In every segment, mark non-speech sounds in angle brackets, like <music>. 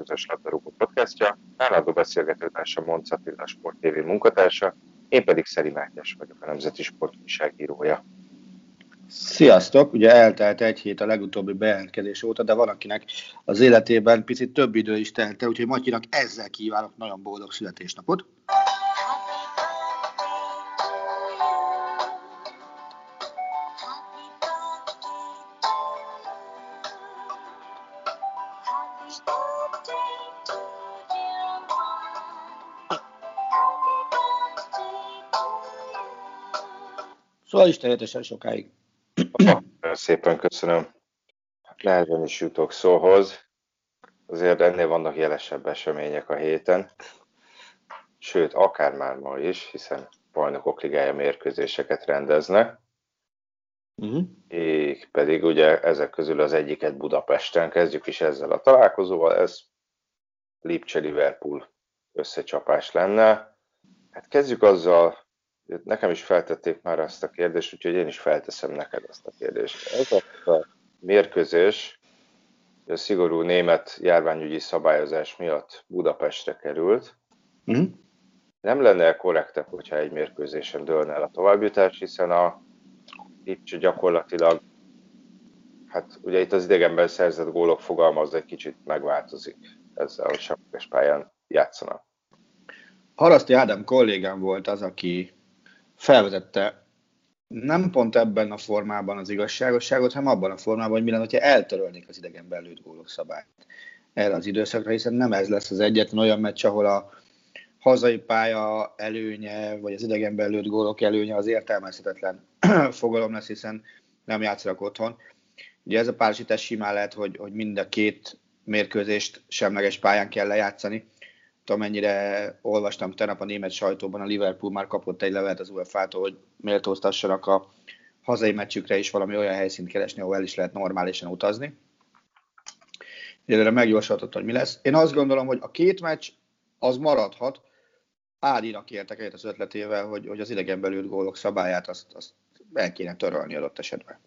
közös labdarúgó podcastja. Állandó beszélgetőtársa Monc Attila Sport TV munkatársa, én pedig Szeri Mátyás vagyok, a Nemzeti Sport újságírója. Sziasztok! Ugye eltelt egy hét a legutóbbi bejelentkezés óta, de van, akinek az életében picit több idő is telt el, úgyhogy Matyinak ezzel kívánok nagyon boldog születésnapot. Szóval is teljesen sokáig. Szépen köszönöm. Nehezen is jutok szóhoz. Azért ennél vannak jelesebb események a héten. Sőt, akár már ma is, hiszen bajnokok ligája mérkőzéseket rendeznek. Uh-huh. Ég pedig ugye ezek közül az egyiket Budapesten kezdjük is ezzel a találkozóval. Ez Lipcse-Liverpool összecsapás lenne. Hát kezdjük azzal, Nekem is feltették már ezt a kérdést, úgyhogy én is felteszem neked ezt a kérdést. Ez a mérkőzés a szigorú német járványügyi szabályozás miatt Budapestre került. Mm. Nem lenne korrektebb, hogyha egy mérkőzésen dőlne el a továbbjutás, hiszen a Lipcse gyakorlatilag, hát ugye itt az idegenben szerzett gólok fogalma az egy kicsit megváltozik ezzel, hogy sapkás pályán játszanak. Haraszti Ádám kollégám volt az, aki felvezette nem pont ebben a formában az igazságosságot, hanem abban a formában, hogy mi lenne, hogyha eltörölnék az idegen belőtt gólok szabályt erre az időszakra, hiszen nem ez lesz az egyetlen olyan meccs, ahol a hazai pálya előnye, vagy az idegen belőtt gólok előnye az értelmezhetetlen <clears throat> fogalom lesz, hiszen nem játszanak otthon. Ugye ez a párosítás simán lehet, hogy, hogy mind a két mérkőzést semleges pályán kell lejátszani, amennyire olvastam tegnap a német sajtóban, a Liverpool már kapott egy levelet az UEFA-tól, hogy méltóztassanak a hazai meccsükre is valami olyan helyszínt keresni, ahol el is lehet normálisan utazni. Egyelőre megjósolhatott, hogy mi lesz. Én azt gondolom, hogy a két meccs az maradhat. Ádinak értek egyet az ötletével, hogy, hogy az idegen belül gólok szabályát azt, azt el kéne törölni adott esetben.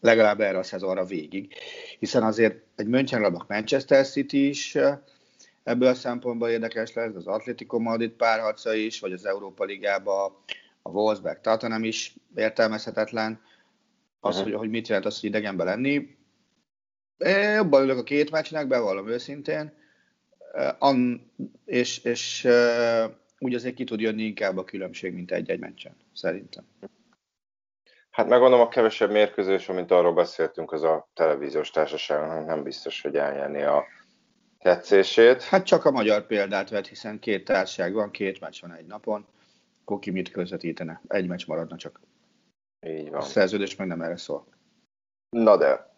Legalább erre a szezonra végig. Hiszen azért egy Mönchengladbach Manchester City is ebből a szempontból érdekes lesz, az Atletico Madrid párharca is, vagy az Európa Ligába a Wolfsburg Tottenham is értelmezhetetlen. Az, uh-huh. hogy, hogy mit jelent az, hogy idegenben lenni. Én jobban ülök a két meccsnek, bevallom őszintén, An, és, és úgy azért ki tud jönni inkább a különbség, mint egy-egy meccsen, szerintem. Hát megmondom, a kevesebb mérkőzés, amint arról beszéltünk, az a televíziós társaság nem biztos, hogy elnyerni a, tetszését. Hát csak a magyar példát vett, hiszen két társaság van, két meccs van egy napon, akkor ki mit közvetítene? Egy meccs maradna csak. Így van. A szerződés meg nem erre szól. Na de,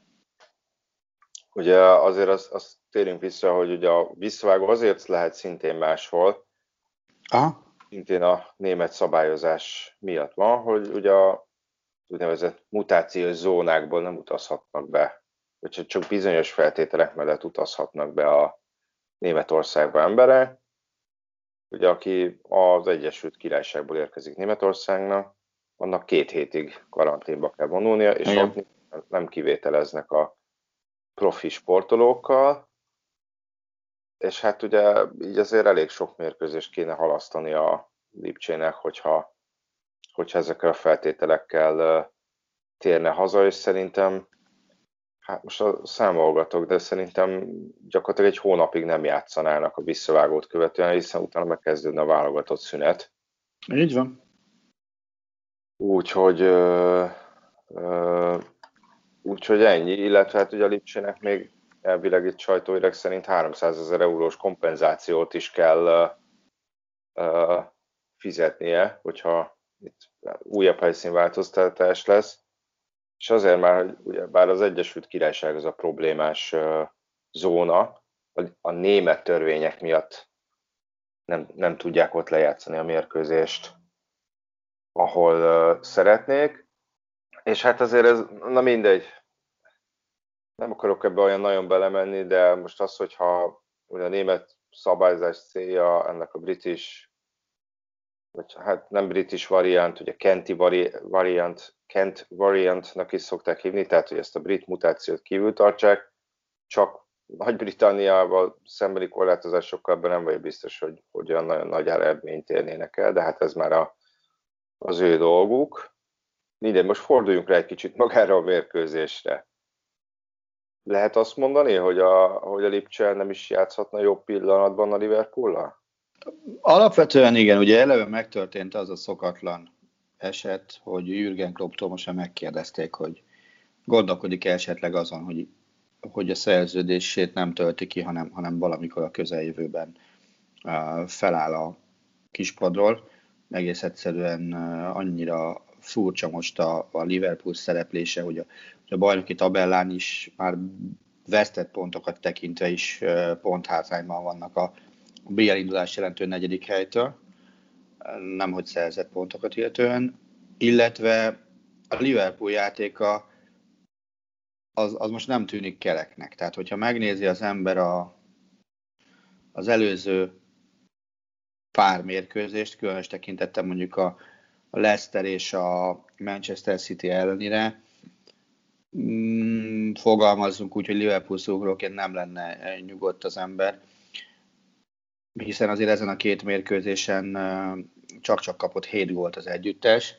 ugye azért azt, azt térjünk vissza, hogy ugye a visszavágó azért lehet szintén máshol, Aha. szintén a német szabályozás miatt van, hogy ugye a úgynevezett mutációs zónákból nem utazhatnak be hogy csak bizonyos feltételek mellett utazhatnak be a Németországba emberek. Ugye aki az Egyesült Királyságból érkezik Németországnak, annak két hétig karanténba kell vonulnia, és Igen. ott nem kivételeznek a profi sportolókkal, és hát ugye így azért elég sok mérkőzést kéne halasztani a Lipcsének, hogyha, hogyha ezekkel a feltételekkel térne haza, és szerintem hát most a számolgatok, de szerintem gyakorlatilag egy hónapig nem játszanának a visszavágót követően, hiszen utána megkezdődne a válogatott szünet. Így van. Úgyhogy úgyhogy ennyi, illetve hát ugye a Lipcsének még elvileg itt sajtóireg szerint 300 ezer eurós kompenzációt is kell uh, fizetnie, hogyha itt újabb helyszínváltoztatás lesz. És azért már, hogy ugye, bár az Egyesült Királyság az a problémás uh, zóna, a, a német törvények miatt nem, nem tudják ott lejátszani a mérkőzést, ahol uh, szeretnék. És hát azért ez, na mindegy, nem akarok ebbe olyan nagyon belemenni, de most az, hogyha ugye a német szabályzás célja ennek a british, vagy hát nem british variant, ugye kenti vari, variant, Kent variantnak is szokták hívni, tehát hogy ezt a brit mutációt kívül tartsák, csak Nagy-Britanniával szembeni korlátozásokkal ebben nem vagy biztos, hogy, hogy olyan nagyon nagy eredményt érnének el, de hát ez már a, az ő dolguk. Minden, most forduljunk rá egy kicsit magára a mérkőzésre. Lehet azt mondani, hogy a, hogy a Lipcse nem is játszhatna jobb pillanatban a liverpool Alapvetően igen, ugye eleve megtörtént az a szokatlan eset, hogy Jürgen Klopptól most megkérdezték, hogy gondolkodik -e esetleg azon, hogy, hogy a szerződését nem tölti ki, hanem, hanem valamikor a közeljövőben uh, feláll a kispadról. Egész egyszerűen uh, annyira furcsa most a, a Liverpool szereplése, hogy a, hogy a bajnoki tabellán is már vesztett pontokat tekintve is pont hátrányban vannak a BL indulás jelentő negyedik helytől, nemhogy szerzett pontokat illetően, illetve a Liverpool játéka az, az most nem tűnik kereknek. Tehát, hogyha megnézi az ember a, az előző pár mérkőzést, különös tekintettem mondjuk a, a Leicester és a Manchester City ellenére. Mm, fogalmazzunk úgy, hogy Liverpool szurkolóként nem lenne nyugodt az ember, hiszen azért ezen a két mérkőzésen csak-csak kapott 7 gólt az együttes,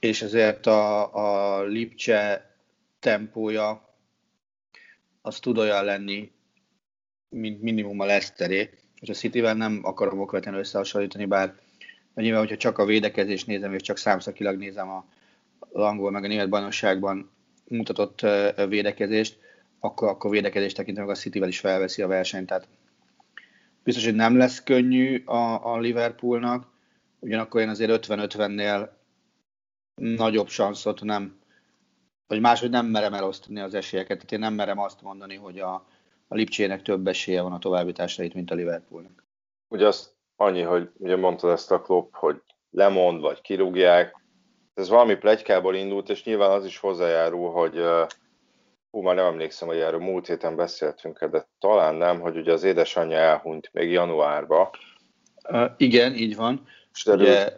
és ezért a, a Lipcse tempója az tud olyan lenni, mint minimum a Leicesteré, és a Cityvel nem akarom okvetlenül összehasonlítani, bár nyilván, hogyha csak a védekezést nézem, és csak számszakilag nézem a angol meg a német bajnokságban mutatott védekezést, akkor, akkor védekezést tekintve meg a Cityvel is felveszi a versenyt. Tehát biztos, hogy nem lesz könnyű a, a Liverpoolnak, ugyanakkor én azért 50-50-nél nagyobb sanszot nem, vagy máshogy nem merem elosztani az esélyeket, tehát én nem merem azt mondani, hogy a, a Lipcsének több esélye van a továbbításra mint a Liverpoolnak. Ugye azt annyi, hogy ugye mondtad ezt a klub, hogy lemond, vagy kirúgják. Ez valami plegykából indult, és nyilván az is hozzájárul, hogy hú, már nem emlékszem, hogy erről múlt héten beszéltünk de talán nem, hogy ugye az édesanyja elhunyt még januárba. Uh, igen, így van. És ugye...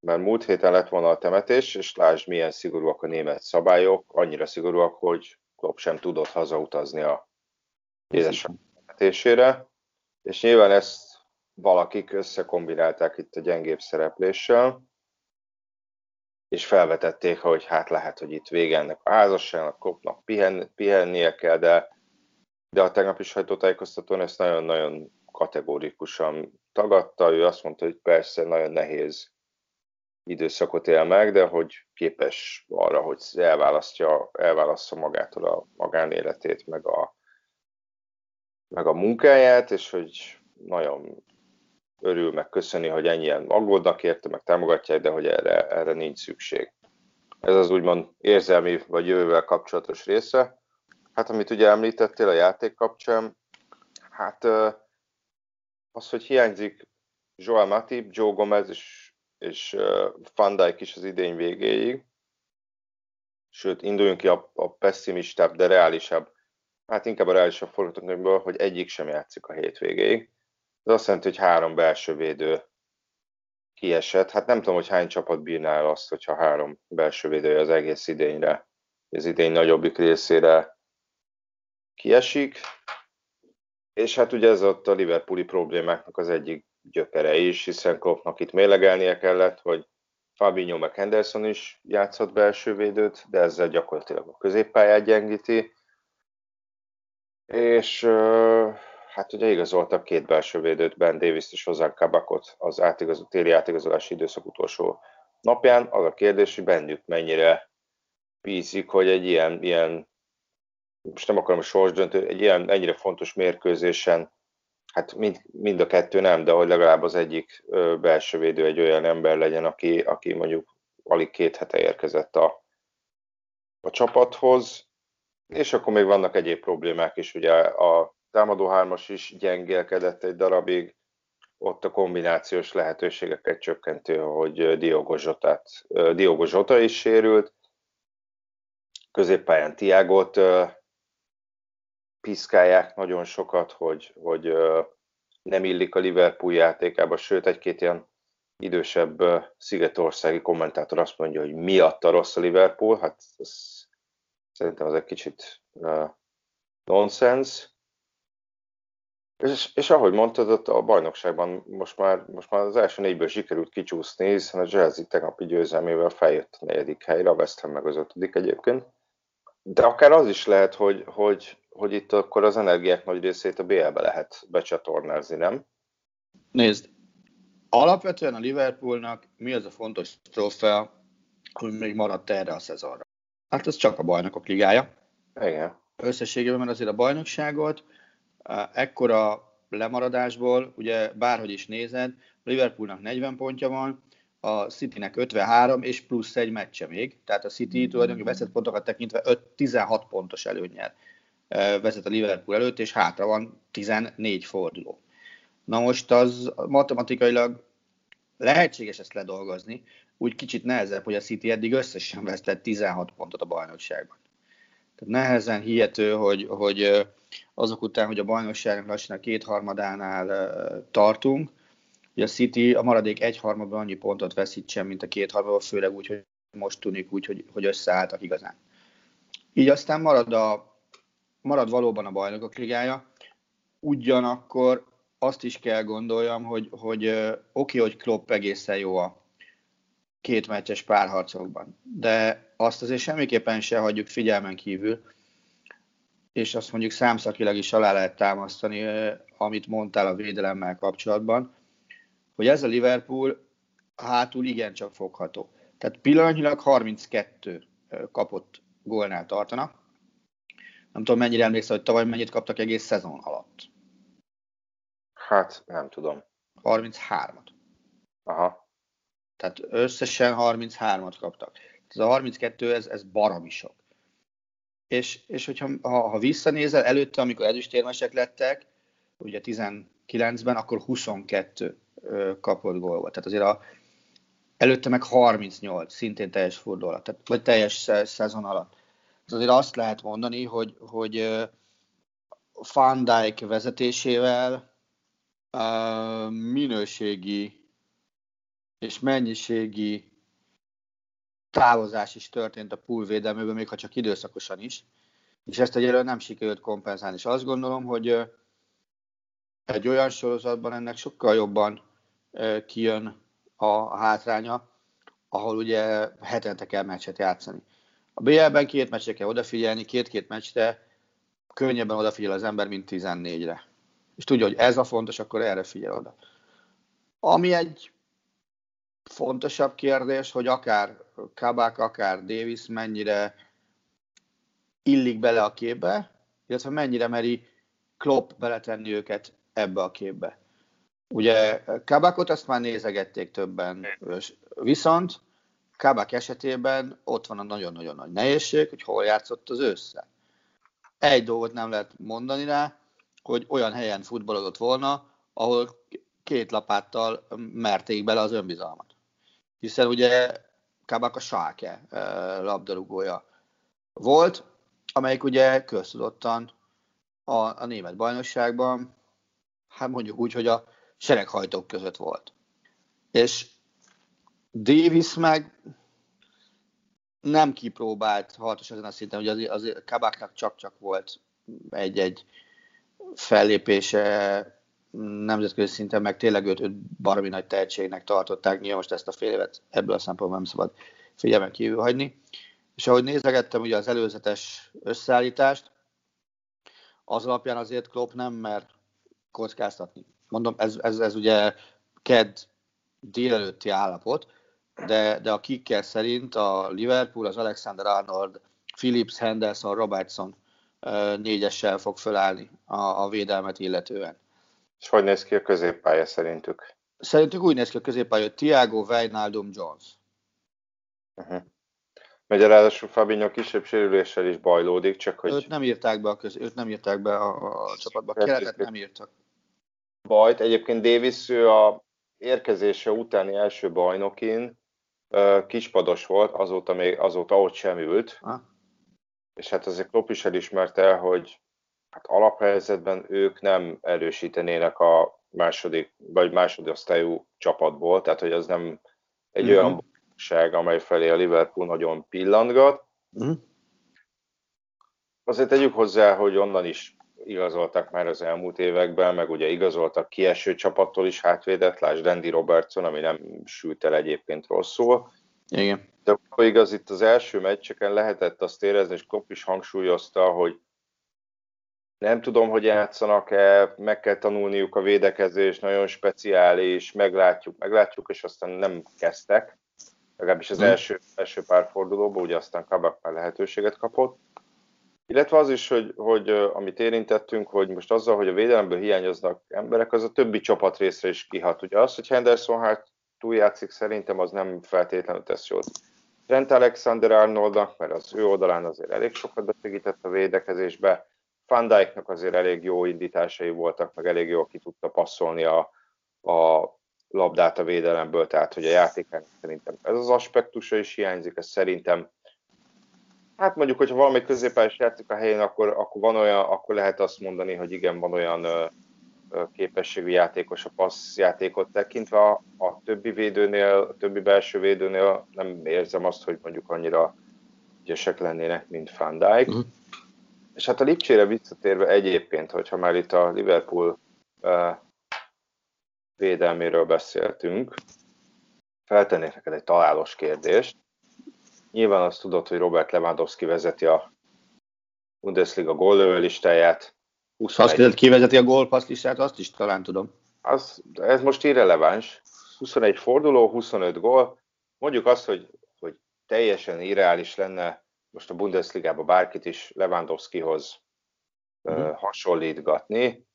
Mert múlt héten lett volna a temetés, és lásd, milyen szigorúak a német szabályok, annyira szigorúak, hogy Klopp sem tudott hazautazni a édesanyja temetésére. És nyilván ezt valakik összekombinálták itt a gyengébb szerepléssel, és felvetették, hogy hát lehet, hogy itt vége ennek a házasságnak, kopnak pihen, pihennie kell, de, de a tegnapi sajtótájékoztatón ezt nagyon-nagyon kategórikusan tagadta. Ő azt mondta, hogy persze nagyon nehéz időszakot él meg, de hogy képes arra, hogy elválasztja, elválasztja magától a magánéletét, meg a, meg a munkáját, és hogy nagyon örül, meg köszöni, hogy ennyien aggódnak érte, meg támogatják, de hogy erre, erre nincs szükség. Ez az úgymond érzelmi vagy jövővel kapcsolatos része. Hát amit ugye említettél a játék kapcsán, hát az, hogy hiányzik Joel Matip, Joe Gomez és, és Van Dijk is az idény végéig, sőt, induljunk ki a, a pessimistább, de reálisabb, hát inkább a reálisabb forgatókönyvből, hogy egyik sem játszik a hétvégéig. Ez azt jelenti, hogy három belső védő kiesett. Hát nem tudom, hogy hány csapat bírná el azt, hogyha három belső védője az egész idényre, az idény nagyobbik részére kiesik. És hát ugye ez ott a Liverpooli problémáknak az egyik gyökere is, hiszen Kloppnak itt mélegelnie kellett, hogy Fabinho meg Henderson is játszott belső védőt, de ezzel gyakorlatilag a középpályát gyengíti. És hát ugye igazoltak két belső védőt, Ben Davis és Ozan Kabakot az átigazol, téli átigazolási időszak utolsó napján. Az a kérdés, hogy bennük mennyire bízik, hogy egy ilyen, ilyen most nem akarom sorsdöntő, egy ilyen ennyire fontos mérkőzésen, hát mind, mind a kettő nem, de hogy legalább az egyik belső védő egy olyan ember legyen, aki, aki mondjuk alig két hete érkezett a, a csapathoz, és akkor még vannak egyéb problémák is, ugye a támadó hármas is gyengélkedett egy darabig, ott a kombinációs lehetőségeket csökkentő, hogy Diogo, Zsotát, Zsota is sérült, középpályán Tiagot piszkálják nagyon sokat, hogy, hogy nem illik a Liverpool játékába, sőt egy-két ilyen idősebb szigetországi kommentátor azt mondja, hogy miatta rossz a Liverpool, hát ez, szerintem az egy kicsit uh, nonsense. És, és ahogy mondtad, ott a bajnokságban most már, most már az első négyből sikerült kicsúszni, hiszen a Chelsea tegnapi győzelmével feljött a negyedik helyre, a West Ham meg az ötödik egyébként. De akár az is lehet, hogy, hogy, hogy itt akkor az energiák nagy részét a BL-be lehet becsatornázni, nem? Nézd, alapvetően a Liverpoolnak mi az a fontos trófea, hogy még maradt erre a szezonra? Hát ez csak a bajnokok ligája. Igen. Összességében, mert azért a bajnokságot ekkora lemaradásból, ugye bárhogy is nézed, Liverpoolnak 40 pontja van, a Citynek 53, és plusz egy meccse még, tehát a City mm-hmm. tulajdonképpen veszett pontokat tekintve 5, 16 pontos előnyel vezet a Liverpool előtt, és hátra van 14 forduló. Na most az matematikailag lehetséges ezt ledolgozni, úgy kicsit nehezebb, hogy a City eddig összesen vesztett 16 pontot a bajnokságban. Nehezen hihető, hogy, hogy azok után, hogy a bajnokságnak lassan a kétharmadánál tartunk, hogy a City a maradék egyharmadban annyi pontot veszítsen, mint a kétharmadban, főleg úgy, hogy most tűnik úgy, hogy, hogy összeálltak igazán. Így aztán marad, a, marad valóban a bajnokok ligája, ugyanakkor azt is kell gondoljam, hogy, hogy oké, okay, hogy Klopp egészen jó a két meccses párharcokban, de azt azért semmiképpen se hagyjuk figyelmen kívül, és azt mondjuk számszakilag is alá lehet támasztani, amit mondtál a védelemmel kapcsolatban, hogy ez a Liverpool hátul igencsak fogható. Tehát pillanatnyilag 32 kapott gólnál tartanak. Nem tudom, mennyire emlékszel, hogy tavaly mennyit kaptak egész szezon alatt. Hát, nem tudom. 33-at. Aha. Tehát összesen 33-at kaptak. Ez a 32, ez, ez baromi sok. És, és hogyha ha, ha visszanézel, előtte, amikor ezüstérmesek lettek, ugye 19-ben, akkor 22 kapott gól volt. Tehát azért a, előtte meg 38, szintén teljes forduló alatt, tehát, vagy teljes szezon alatt. Ez azért azt lehet mondani, hogy, hogy Van Dijk vezetésével minőségi és mennyiségi távozás is történt a pool védelméből, még ha csak időszakosan is, és ezt egyelőre nem sikerült kompenzálni. És azt gondolom, hogy egy olyan sorozatban ennek sokkal jobban kijön a hátránya, ahol ugye hetente kell meccset játszani. A BL-ben két meccsre kell odafigyelni, két-két meccsre könnyebben odafigyel az ember, mint 14-re. És tudja, hogy ez a fontos, akkor erre figyel oda. Ami egy fontosabb kérdés, hogy akár Kabak, akár Davis mennyire illik bele a képbe, illetve mennyire meri Klopp beletenni őket ebbe a képbe. Ugye Kabakot azt már nézegették többen, viszont Kabak esetében ott van a nagyon-nagyon nagy nehézség, hogy hol játszott az ősszel. Egy dolgot nem lehet mondani rá, hogy olyan helyen futballozott volna, ahol két lapáttal merték bele az önbizalmat. Hiszen ugye Kabak a Sáke labdarúgója volt, amelyik ugye köztudottan a, a német bajnokságban, hát mondjuk úgy, hogy a sereghajtók között volt. És Davis meg nem kipróbált harcos ezen a szinten, hogy az, az Kabaknak csak-csak volt egy-egy fellépése nemzetközi szinten, meg tényleg őt, őt baromi nagy tehetségnek tartották, nyilván most ezt a fél évet ebből a szempontból nem szabad figyelmen kívül hagyni. És ahogy nézegettem ugye az előzetes összeállítást, az alapján azért Klopp nem mer kockáztatni. Mondom, ez, ez, ez ugye KED délelőtti állapot, de, de a kikkel szerint a Liverpool, az Alexander Arnold, Phillips, Henderson, Robertson négyessel fog fölállni a, a védelmet illetően. És hogy néz ki a középpálya szerintük? Szerintük úgy néz ki a középpálya, hogy Thiago, Wijnaldum, Jones. Uh-huh. Megye ráadásul Fabinho kisebb sérüléssel is bajlódik, csak hogy... Őt nem írták be a, köz... őt nem írták be a, a csapatba, a keretet nem írtak. Bajt. Egyébként Davis ő a érkezése utáni első bajnokin kispados volt, azóta még azóta ott sem ült. Ha? És hát azért Klopp is elismerte, hogy hát alaphelyzetben ők nem erősítenének a második, vagy másodosztályú csapatból, tehát hogy az nem egy mm-hmm. olyan bajnokság, amely felé a Liverpool nagyon pillantgat. Mm. Azért tegyük hozzá, hogy onnan is igazoltak már az elmúlt években, meg ugye igazoltak kieső csapattól is hátvédet, lásd Dandy Robertson, ami nem sült el egyébként rosszul. Igen. De igaz, itt az első meccseken lehetett azt érezni, és Klopp is hangsúlyozta, hogy nem tudom, hogy játszanak-e, meg kell tanulniuk a védekezés, nagyon speciális, meglátjuk, meglátjuk, és aztán nem kezdtek legalábbis az hmm. első, első pár fordulóban, ugye aztán Kabak már lehetőséget kapott. Illetve az is, hogy, hogy amit érintettünk, hogy most azzal, hogy a védelemből hiányoznak emberek, az a többi csapat részre is kihat. Ugye az, hogy Henderson hát túljátszik, szerintem az nem feltétlenül tesz jót. Trent Alexander Arnoldnak, mert az ő oldalán azért elég sokat besegített a védekezésbe, Van Dijknak azért elég jó indításai voltak, meg elég jól ki tudta passzolni a, a labdát a védelemből, tehát hogy a játékának szerintem ez az aspektusa is hiányzik, ez szerintem Hát mondjuk, hogyha valami középpályás játszik a helyén, akkor, akkor, van olyan, akkor lehet azt mondani, hogy igen, van olyan ö, képességű játékos a passzjátékot tekintve. A, a többi védőnél, a többi belső védőnél nem érzem azt, hogy mondjuk annyira ügyesek lennének, mint Van Dijk. Uh-huh. És hát a Lipcsére visszatérve egyébként, hogyha már itt a Liverpool ö, védelméről beszéltünk, feltennék neked egy találós kérdést. Nyilván azt tudod, hogy Robert Lewandowski vezeti a Bundesliga góllövő listáját. 21... Azt tudod, ki vezeti a gólpassz listát, azt is talán tudom. Az, ez most irreleváns. 21 forduló, 25 gól. Mondjuk azt, hogy, hogy teljesen irreális lenne most a Bundesligába bárkit is Lewandowskihoz mm-hmm. uh, hasonlítgatni.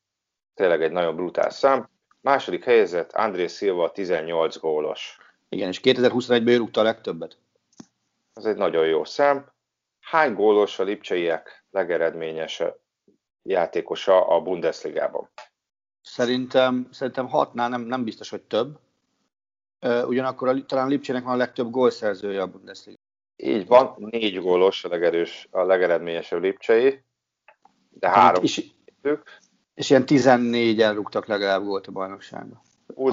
Tényleg egy nagyon brutál szám. Második helyezett André Silva 18 gólos. Igen, és 2021-ben rúgta a legtöbbet. Ez egy nagyon jó szám. Hány gólos a Lipcseiek legeredményesebb játékosa a Bundesligában? Szerintem, szerintem hatnál nem, nem biztos, hogy több. Ugyanakkor a, talán Lipcsének van a legtöbb gólszerzője a Bundesliga. Így van, négy gólos a, legerős, a legeredményesebb Lipcsei, de három és, és ilyen 14 elrúgtak legalább gólt a bajnokságban. Úgy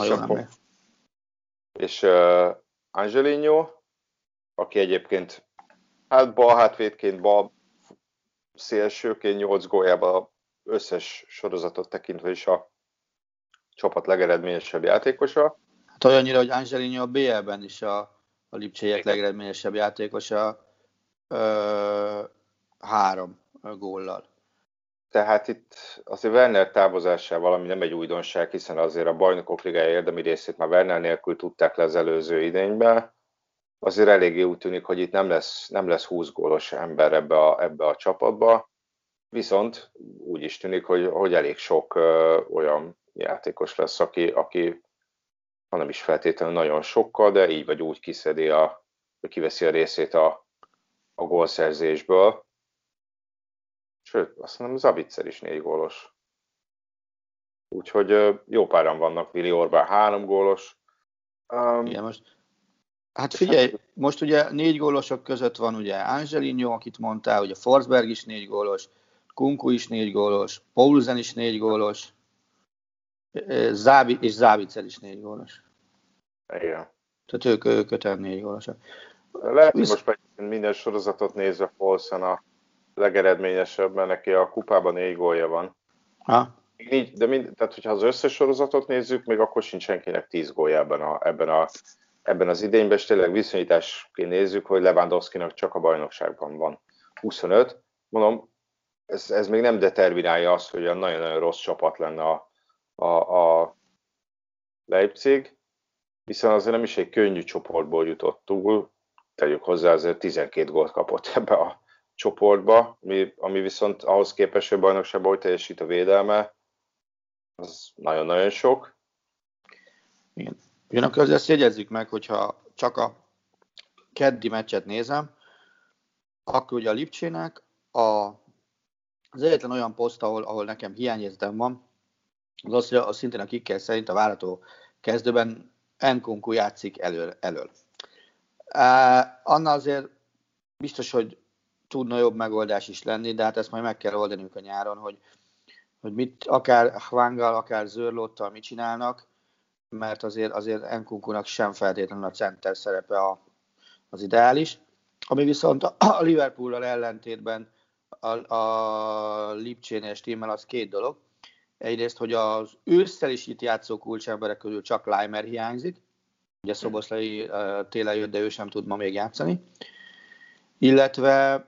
És uh, Angelino, aki egyébként hát bal hátvédként, bal szélsőként 8 góljában összes sorozatot tekintve is a csapat legeredményesebb játékosa. Hát olyannyira, hogy Angelino a BL-ben is a, a Lipcséjek legeredményesebb játékosa ö, három góllal. Tehát itt azért Werner távozásával, ami nem egy újdonság, hiszen azért a bajnokok ligája érdemi részét már Werner nélkül tudták le az előző idényben, azért eléggé úgy tűnik, hogy itt nem lesz, nem lesz 20 gólos ember ebbe a, ebbe a csapatba, viszont úgy is tűnik, hogy, hogy elég sok ö, olyan játékos lesz, aki, aki hanem is feltétlenül nagyon sokkal, de így vagy úgy kiszedi a, vagy kiveszi a részét a, a gólszerzésből. Sőt, azt mondom, Zabitzer is négy gólos. Úgyhogy jó páran vannak, Vili Orbán három gólos. Um, Igen, most Hát figyelj, most ugye négy gólosok között van ugye Angelino, akit mondtál, ugye Forsberg is négy gólos, Kunku is négy gólos, Paulsen is négy gólos, Zábi, és Zábicel is négy gólos. Igen. Tehát ők, ők öten négy gólosak. Lehet, hogy most minden sorozatot nézve Paulsen a legeredményesebb, mert neki a kupában négy gólja van. Ha? Így, de mind, tehát, hogyha az összes sorozatot nézzük, még akkor sincs senkinek tíz gólja ebben, a, ebben, a, ebben az idényben, és tényleg viszonyításként nézzük, hogy Lewandowski-nak csak a bajnokságban van 25. Mondom, ez, ez még nem determinálja azt, hogy a nagyon-nagyon rossz csapat lenne a, a, a Leipzig, hiszen azért nem is egy könnyű csoportból jutott túl, tegyük hozzá, azért 12 gólt kapott <laughs> ebbe a csoportba, ami, ami viszont ahhoz képest, hogy bajnokságban hogy teljesít a védelme, az nagyon-nagyon sok. Igen. Ugyanakkor azért jegyezzük meg, hogyha csak a keddi meccset nézem, akkor ugye a Lipcsének a, az egyetlen olyan poszt, ahol, ahol nekem hiányérzem van, az az, hogy a, szintén a kikkel szerint a várató kezdőben Nkunku játszik elől. elől. Annál azért biztos, hogy tudna jobb megoldás is lenni, de hát ezt majd meg kell oldaniuk a nyáron, hogy, hogy mit, akár Hwanggal, akár Zörlottal mit csinálnak, mert azért, azért Nkunkunak sem feltétlenül a center szerepe a, az ideális. Ami viszont a Liverpool-al ellentétben a, a Lipcsénél stimmel, az két dolog. Egyrészt, hogy az ősszel is itt játszó kulcsemberek közül csak Leimer hiányzik, ugye Szoboszlai télen jött, de ő sem tud ma még játszani. Illetve,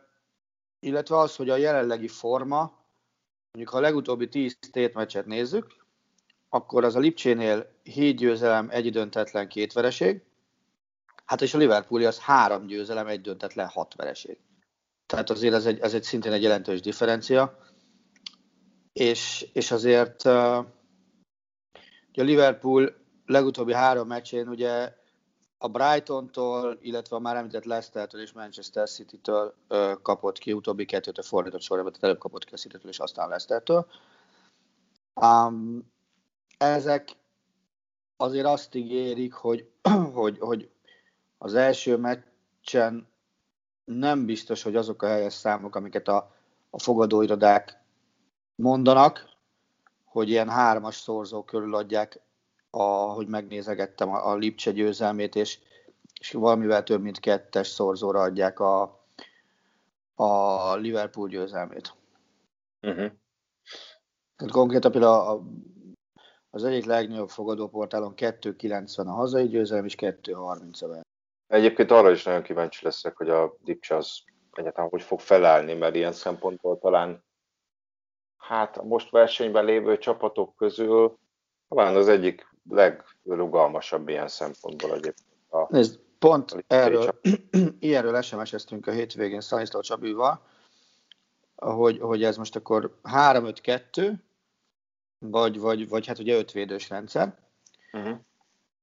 illetve az, hogy a jelenlegi forma, mondjuk ha a legutóbbi 10 tétmeccset nézzük, akkor az a Lipcsénél 7 győzelem, egy döntetlen, két vereség, hát és a Liverpooli az három győzelem, egy döntetlen, hat vereség. Tehát azért ez egy, ez egy szintén egy jelentős differencia, és, és azért uh, a Liverpool legutóbbi három meccsén ugye a Brighton-tól, illetve a már említett Leicester-től és Manchester City-től kapott ki, utóbbi kettőt a fordított sorban, tehát előbb kapott ki a City-től és aztán Leicester-től. Um, ezek azért azt ígérik, hogy, <clears throat> hogy, hogy az első meccsen nem biztos, hogy azok a helyes számok, amiket a, a fogadóirodák mondanak, hogy ilyen hármas szorzó körül adják, ahogy megnézegettem a, a Lipcse győzelmét, és, és valamivel több mint kettes szorzóra adják a, a Liverpool győzelmét. Uh-huh. Tehát konkrétan például a, az egyik legnagyobb fogadóportálon 2,90 a hazai győzelem, és 2,30 a Egyébként arra is nagyon kíváncsi leszek, hogy a Dipcse az egyáltalán hogy fog felállni, mert ilyen szempontból talán hát a most versenyben lévő csapatok közül talán az egyik legrugalmasabb ilyen szempontból egyébként. A, Nézd, pont a erről, <clears throat> ilyenről SMS-eztünk a hétvégén Szaniszló Csabival, hogy, hogy ez most akkor 3-5-2, vagy, vagy, vagy hát ugye ötvédős rendszer. Uh-huh.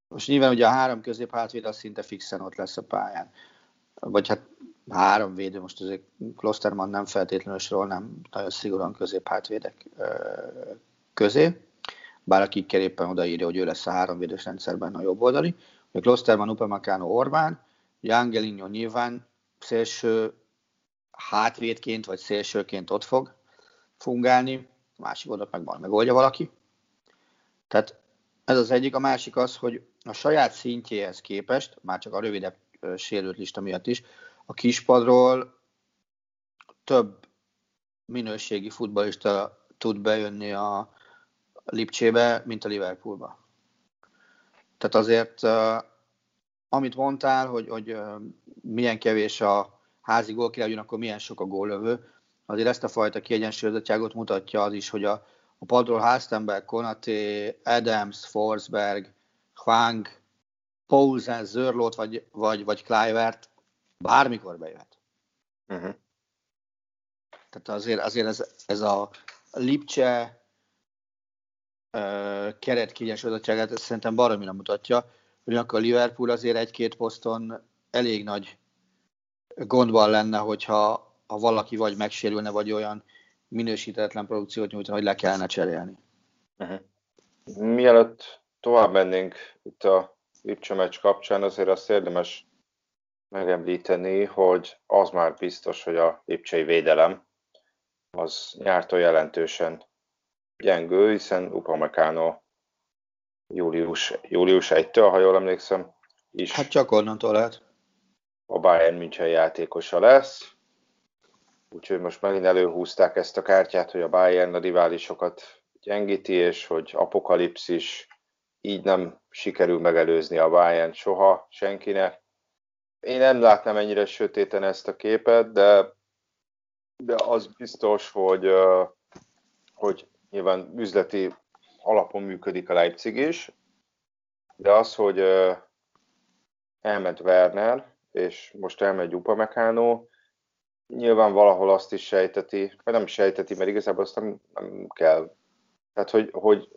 Most nyilván ugye a három közép hátvéd az szinte fixen ott lesz a pályán. Vagy hát három védő, most azért Klosterman nem feltétlenül sorol, nem nagyon szigorúan közép hátvédek közé. Bár akikkel éppen odaírja, hogy ő lesz a három védős rendszerben a jobb oldali. A Klosterman, Upamecano, Orbán, Jangelinho nyilván szélső hátvédként vagy szélsőként ott fog fungálni, a másik oldalt meg majd megoldja valaki. Tehát ez az egyik, a másik az, hogy a saját szintjéhez képest, már csak a rövidebb sérült lista miatt is, a kispadról több minőségi futballista tud bejönni a Lipcsébe, mint a Liverpoolba. Tehát azért, amit mondtál, hogy, hogy milyen kevés a házi gólkirály, akkor milyen sok a góllövő, azért ezt a fajta kiegyensúlyozottságot mutatja az is, hogy a, a padról Halstenberg, Konate, Adams, Forsberg, Hwang, Poulsen, Zörlót vagy, vagy, vagy Kluivert bármikor bejöhet. Uh-huh. Tehát azért, azért ez, ez a Lipcse uh, keret kiegyensúlyozottságát szerintem baromira mutatja, ugyanakkor a Liverpool azért egy-két poszton elég nagy gondban lenne, hogyha ha valaki vagy megsérülne, vagy olyan minősítetlen produkciót nyújtani, hogy le kellene cserélni. Uh-huh. Mielőtt tovább mennénk itt a Lipcse meccs kapcsán, azért azt érdemes megemlíteni, hogy az már biztos, hogy a lipcsei védelem az nyártól jelentősen gyengő, hiszen Upamecano július, július 1-től, ha jól emlékszem, is. Hát csak onnantól lehet. A Bayern München játékosa lesz. Úgyhogy most megint előhúzták ezt a kártyát, hogy a Bayern a riválisokat gyengíti, és hogy apokalipszis, így nem sikerül megelőzni a Bayern soha senkinek. Én nem látnám ennyire sötéten ezt a képet, de, de az biztos, hogy, hogy nyilván üzleti alapon működik a Leipzig is, de az, hogy elment Werner, és most elmegy Upamecano, nyilván valahol azt is sejteti, vagy nem sejteti, mert igazából azt nem, nem kell. Tehát, hogy, hogy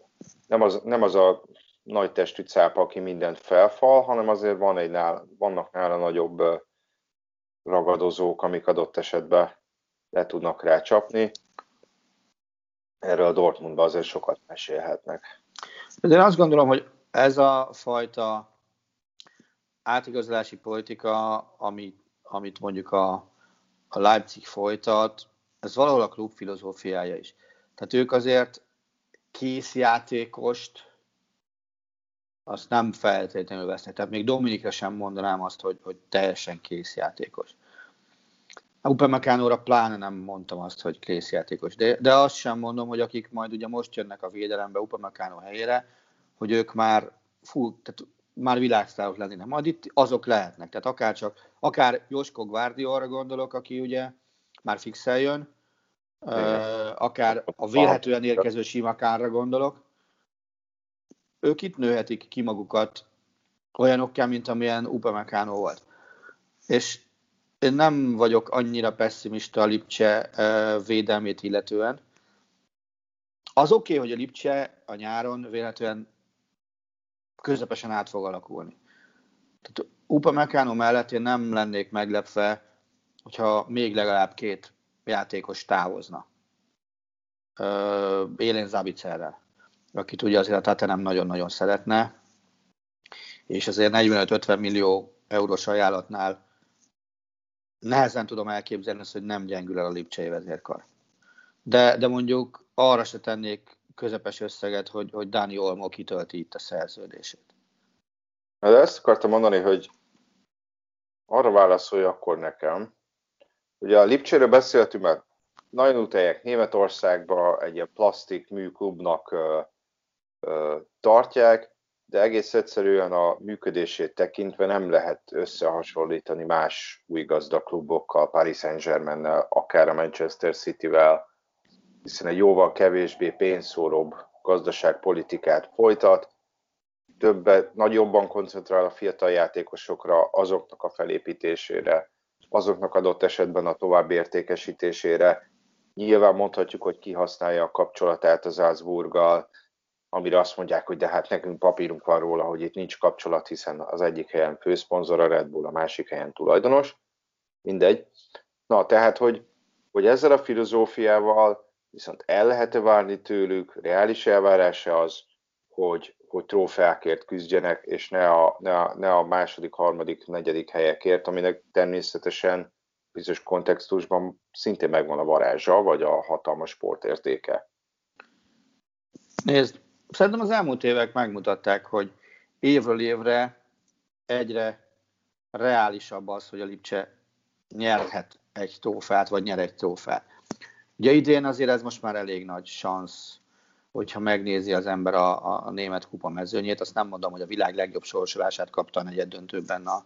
nem, az, nem az a nagy testű cápa, aki mindent felfal, hanem azért van egy nál, vannak nála nagyobb ragadozók, amik adott esetben le tudnak rá csapni. Erről a Dortmundban azért sokat mesélhetnek. De én azt gondolom, hogy ez a fajta átigazolási politika, amit, amit mondjuk a, a Leipzig folytat, ez valahol a klub filozófiája is. Tehát ők azért kész játékost azt nem feltétlenül vesznek. Tehát még Dominikra sem mondanám azt, hogy, hogy teljesen kész játékos. Upamecánóra pláne nem mondtam azt, hogy kész játékos, de, de azt sem mondom, hogy akik majd ugye most jönnek a védelembe Upamecánó helyére, hogy ők már full, tehát már világsztárok lennének. Majd itt azok lehetnek, tehát akár csak, akár Josko Guardiolra gondolok, aki ugye már fixel jön, akár a vélhetően érkező Simakánra gondolok, ők itt nőhetik ki magukat olyanokká, mint amilyen Upamecano volt. És én nem vagyok annyira pessimista a Lipcse védelmét illetően. Az oké, okay, hogy a Lipcse a nyáron véletlenül közepesen át fog alakulni. Tehát Upamecano mellett én nem lennék meglepve, hogyha még legalább két játékos távozna. Élén Zabicerrel akit ugye azért a Tottenham nagyon-nagyon szeretne, és azért 45-50 millió eurós ajánlatnál nehezen tudom elképzelni azt, hogy nem gyengül el a Lipcsei vezérkar. De, de mondjuk arra se tennék közepes összeget, hogy, hogy Dani Olmo kitölti itt a szerződését. De ezt akartam mondani, hogy arra válaszolja akkor nekem, ugye a Lipcséről beszéltünk, mert nagyon utálják Németországba egy ilyen plastik műklubnak tartják, de egész egyszerűen a működését tekintve nem lehet összehasonlítani más új gazdaklubokkal, Paris Saint-Germain-nel, akár a Manchester City-vel, hiszen egy jóval kevésbé pénzszóróbb gazdaságpolitikát folytat, többet, nagyobban koncentrál a fiatal játékosokra, azoknak a felépítésére, azoknak adott esetben a további értékesítésére. Nyilván mondhatjuk, hogy kihasználja a kapcsolatát az Salzburggal, amire azt mondják, hogy de hát nekünk papírunk van róla, hogy itt nincs kapcsolat, hiszen az egyik helyen főszponzor a Red Bull, a másik helyen tulajdonos, mindegy. Na, tehát, hogy, hogy ezzel a filozófiával viszont el lehet-e várni tőlük, reális elvárása az, hogy, hogy trófeákért küzdjenek, és ne a, ne, a, ne a második, harmadik, negyedik helyekért, aminek természetesen bizonyos kontextusban szintén megvan a varázsa, vagy a hatalmas sportértéke. Nézd, Szerintem az elmúlt évek megmutatták, hogy évről évre egyre reálisabb az, hogy a Lipcse nyerhet egy trófát, vagy nyer egy trófát. Ugye idén azért ez most már elég nagy szansz, hogyha megnézi az ember a, a német kupa mezőnyét, azt nem mondom, hogy a világ legjobb sorsolását kapta a negyed döntőben a,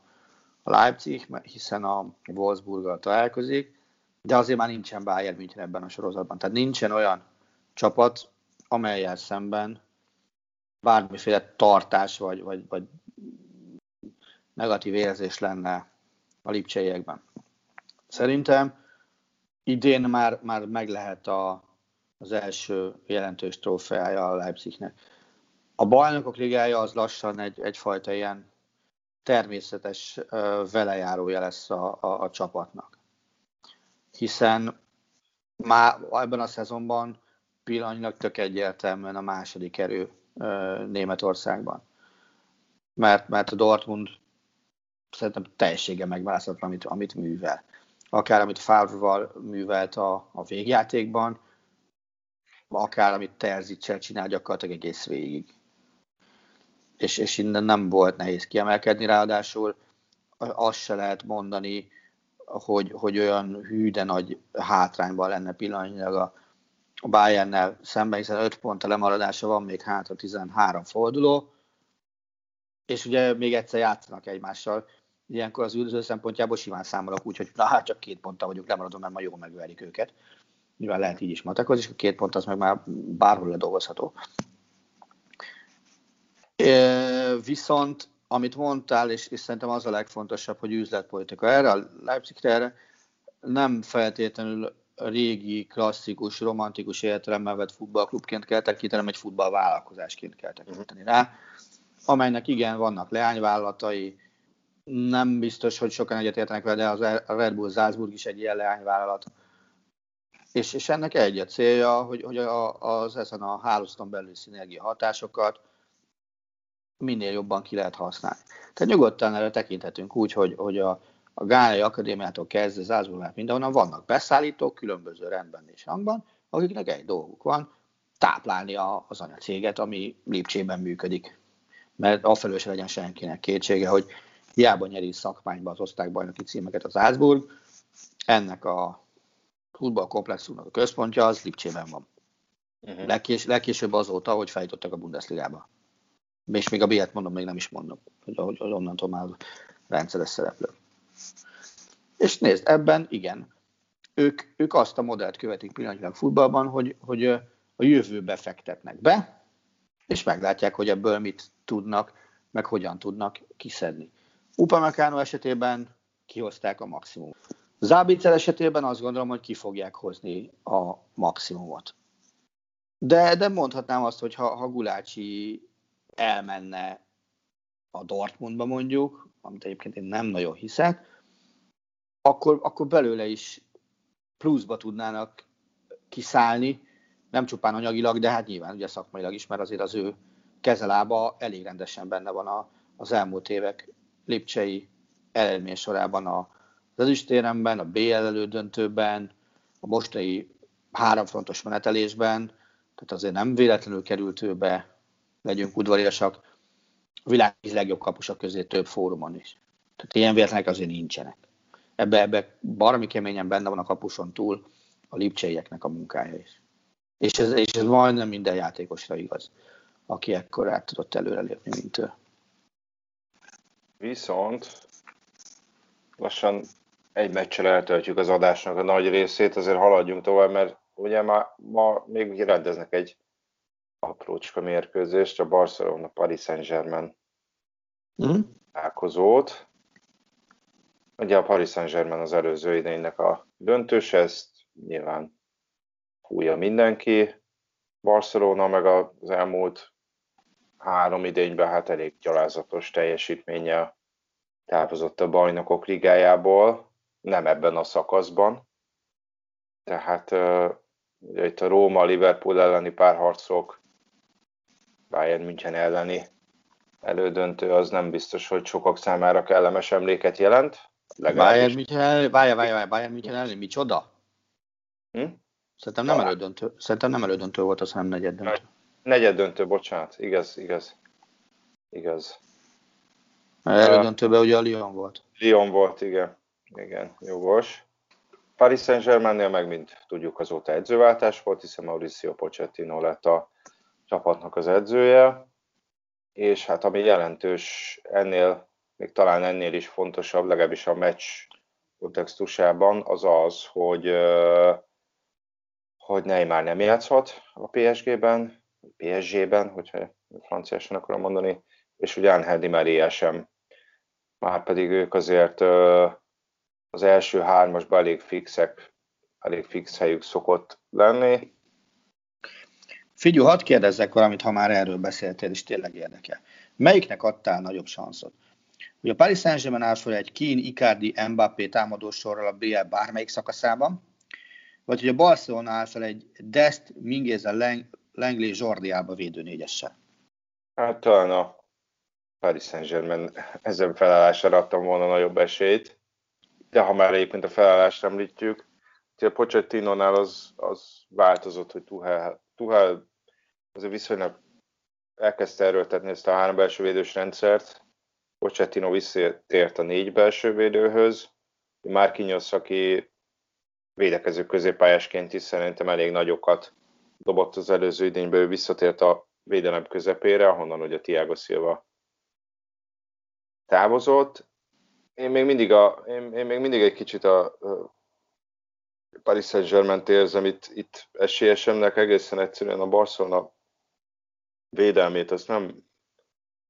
a Leipzig, hiszen a Wolfsburggal találkozik, de azért már nincsen Bayern München ebben a sorozatban. Tehát nincsen olyan csapat, amelyel szemben bármiféle tartás vagy, vagy, vagy negatív érzés lenne a lipcseiekben. Szerintem idén már, már meg lehet a, az első jelentős trófeája a Leipzignek. A bajnokok ligája az lassan egy, egyfajta ilyen természetes velejárója lesz a, a, a csapatnak. Hiszen már ebben a szezonban pillanatnyilag tök egyértelműen a második erő Németországban. Mert, mert a Dortmund szerintem teljessége megváltozatlan, amit, amit művel. Akár amit Favre-val művelt a, a végjátékban, akár amit Terzicsel csinál gyakorlatilag egész végig. És, és innen nem volt nehéz kiemelkedni, ráadásul azt se lehet mondani, hogy, hogy olyan hű, de nagy hátrányban lenne pillanatnyilag a, a Bayernnel szemben, hiszen 5 pont a lemaradása van, még hátra 13 forduló, és ugye még egyszer játszanak egymással. Ilyenkor az üldöző szempontjából simán számolok úgy, hogy na hát csak két ponttal vagyunk lemaradva, mert ma jól megverik őket. Nyilván lehet így is matekozni, és a két pont az meg már bárhol ledolgozható. Viszont, amit mondtál, és, és szerintem az a legfontosabb, hogy üzletpolitika. Erre a Leipzigre erre nem feltétlenül régi, klasszikus, romantikus értelemben vett futballklubként kell tekinteni, egy futballvállalkozásként kell tekinteni rá, amelynek igen, vannak leányvállalatai, nem biztos, hogy sokan egyetértenek vele, de az Red Bull Salzburg is egy ilyen leányvállalat. És, és ennek egy a célja, hogy, hogy a, az ezen a hálózaton belül szinergia hatásokat minél jobban ki lehet használni. Tehát nyugodtan erre tekinthetünk úgy, hogy, hogy a, a Gánai Akadémiától kezdve Zászburgát mindenhonnan vannak beszállítók, különböző rendben és rangban, akiknek egy dolguk van, táplálni a, az anyacéget, ami Lipcsében működik. Mert afelől se legyen senkinek kétsége, hogy hiába nyeri szakmányba az osztálybajnoki címeket az Álcburg, ennek a futballkomplexumnak a központja az Lipcsében van. Uh-huh. Legkés, legkésőbb azóta, hogy feljutottak a Bundesligába. És még a B-et mondom, még nem is mondom, hogy, hogy onnantól már rendszeres szereplő. És nézd, ebben igen, ők, ők azt a modellt követik pillanatilag futballban, hogy, hogy a jövőbe fektetnek be, és meglátják, hogy ebből mit tudnak, meg hogyan tudnak kiszedni. Upamecano esetében kihozták a maximum. Zábicel esetében azt gondolom, hogy ki fogják hozni a maximumot. De, de mondhatnám azt, hogy ha, ha Gulácsi elmenne a Dortmundba mondjuk, amit egyébként én nem nagyon hiszek, akkor, akkor belőle is pluszba tudnának kiszállni, nem csupán anyagilag, de hát nyilván ugye szakmailag is, mert azért az ő kezelába elég rendesen benne van a, az elmúlt évek lipcsei eredmény sorában a, az ezüstéremben, a BL elődöntőben, a mostani háromfrontos menetelésben, tehát azért nem véletlenül került ő be, legyünk udvariasak, a világ legjobb kapusak közé több fórumon is. Tehát ilyen véletlenek azért nincsenek. Ebbe, ebbe baromi keményen benne van a kapuson túl a lipcseieknek a munkája is. És ez, és ez majdnem minden játékosra igaz, aki ekkor át tudott előrelépni, mint ő. Viszont lassan egy meccsel eltöltjük az adásnak a nagy részét, azért haladjunk tovább, mert ugye ma, ma még rendeznek egy aprócska mérkőzést, a Barcelona Paris Saint-Germain mm. találkozót. Ugye a Paris Saint-Germain az előző idénynek a döntős, ezt nyilván fújja mindenki. Barcelona meg az elmúlt három idényben hát elég gyalázatos teljesítménye távozott a bajnokok ligájából, nem ebben a szakaszban. Tehát ugye itt a Róma, Liverpool elleni párharcok, Bayern München elleni elődöntő az nem biztos, hogy sokak számára kellemes emléket jelent. Bayern München, várja, várja, Bayern München elleni, micsoda? Hm? Szerintem nem, elődöntő, szerintem nem elődöntő volt, az hanem negyed döntő. Negyed döntő, bocsánat, igaz, igaz. Igaz. Elődöntőben ugye a Lyon volt. Lyon volt, igen. Igen, jogos. Paris Saint-Germainnél meg, mint tudjuk, azóta edzőváltás volt, hiszen Mauricio Pochettino lett a csapatnak az edzője, és hát ami jelentős ennél, még talán ennél is fontosabb, legalábbis a meccs kontextusában, az az, hogy hogy Neymar nem játszhat a PSG-ben, PSG-ben, hogyha franciásan akarom mondani, és ugye Angel Di Maria sem. Már pedig ők azért az első hármasban elég fixek, elég fix helyük szokott lenni. Figyú, hadd kérdezzek valamit, ha már erről beszéltél, és tényleg érdekel. Melyiknek adtál nagyobb szanszot? Ugye a Paris Saint-Germain fel egy Kín, Icardi, Mbappé támadósorral a BL bármelyik szakaszában, vagy hogy a Barcelona áll fel egy Dest, Minguez, Langley, Jordi Alba védőnégyessel? Hát talán a Paris Saint-Germain ezen felállásra adtam volna nagyobb esélyt, de ha már egyébként a felállást említjük, a Pochettino-nál az, az változott, hogy Tuhel, Tuhel azért viszonylag elkezdte erőltetni ezt a három belső védős rendszert, Pochettino visszatért a négy belső védőhöz, Márkinyosz, aki védekező középpályásként is szerintem elég nagyokat dobott az előző idényben, ő visszatért a védelem közepére, ahonnan ugye Tiago Silva távozott. Én még mindig, a, én, én még mindig egy kicsit a, a Paris Saint-Germain-t érzem itt, itt esélyesemnek egészen egyszerűen a Barcelona védelmét, azt nem,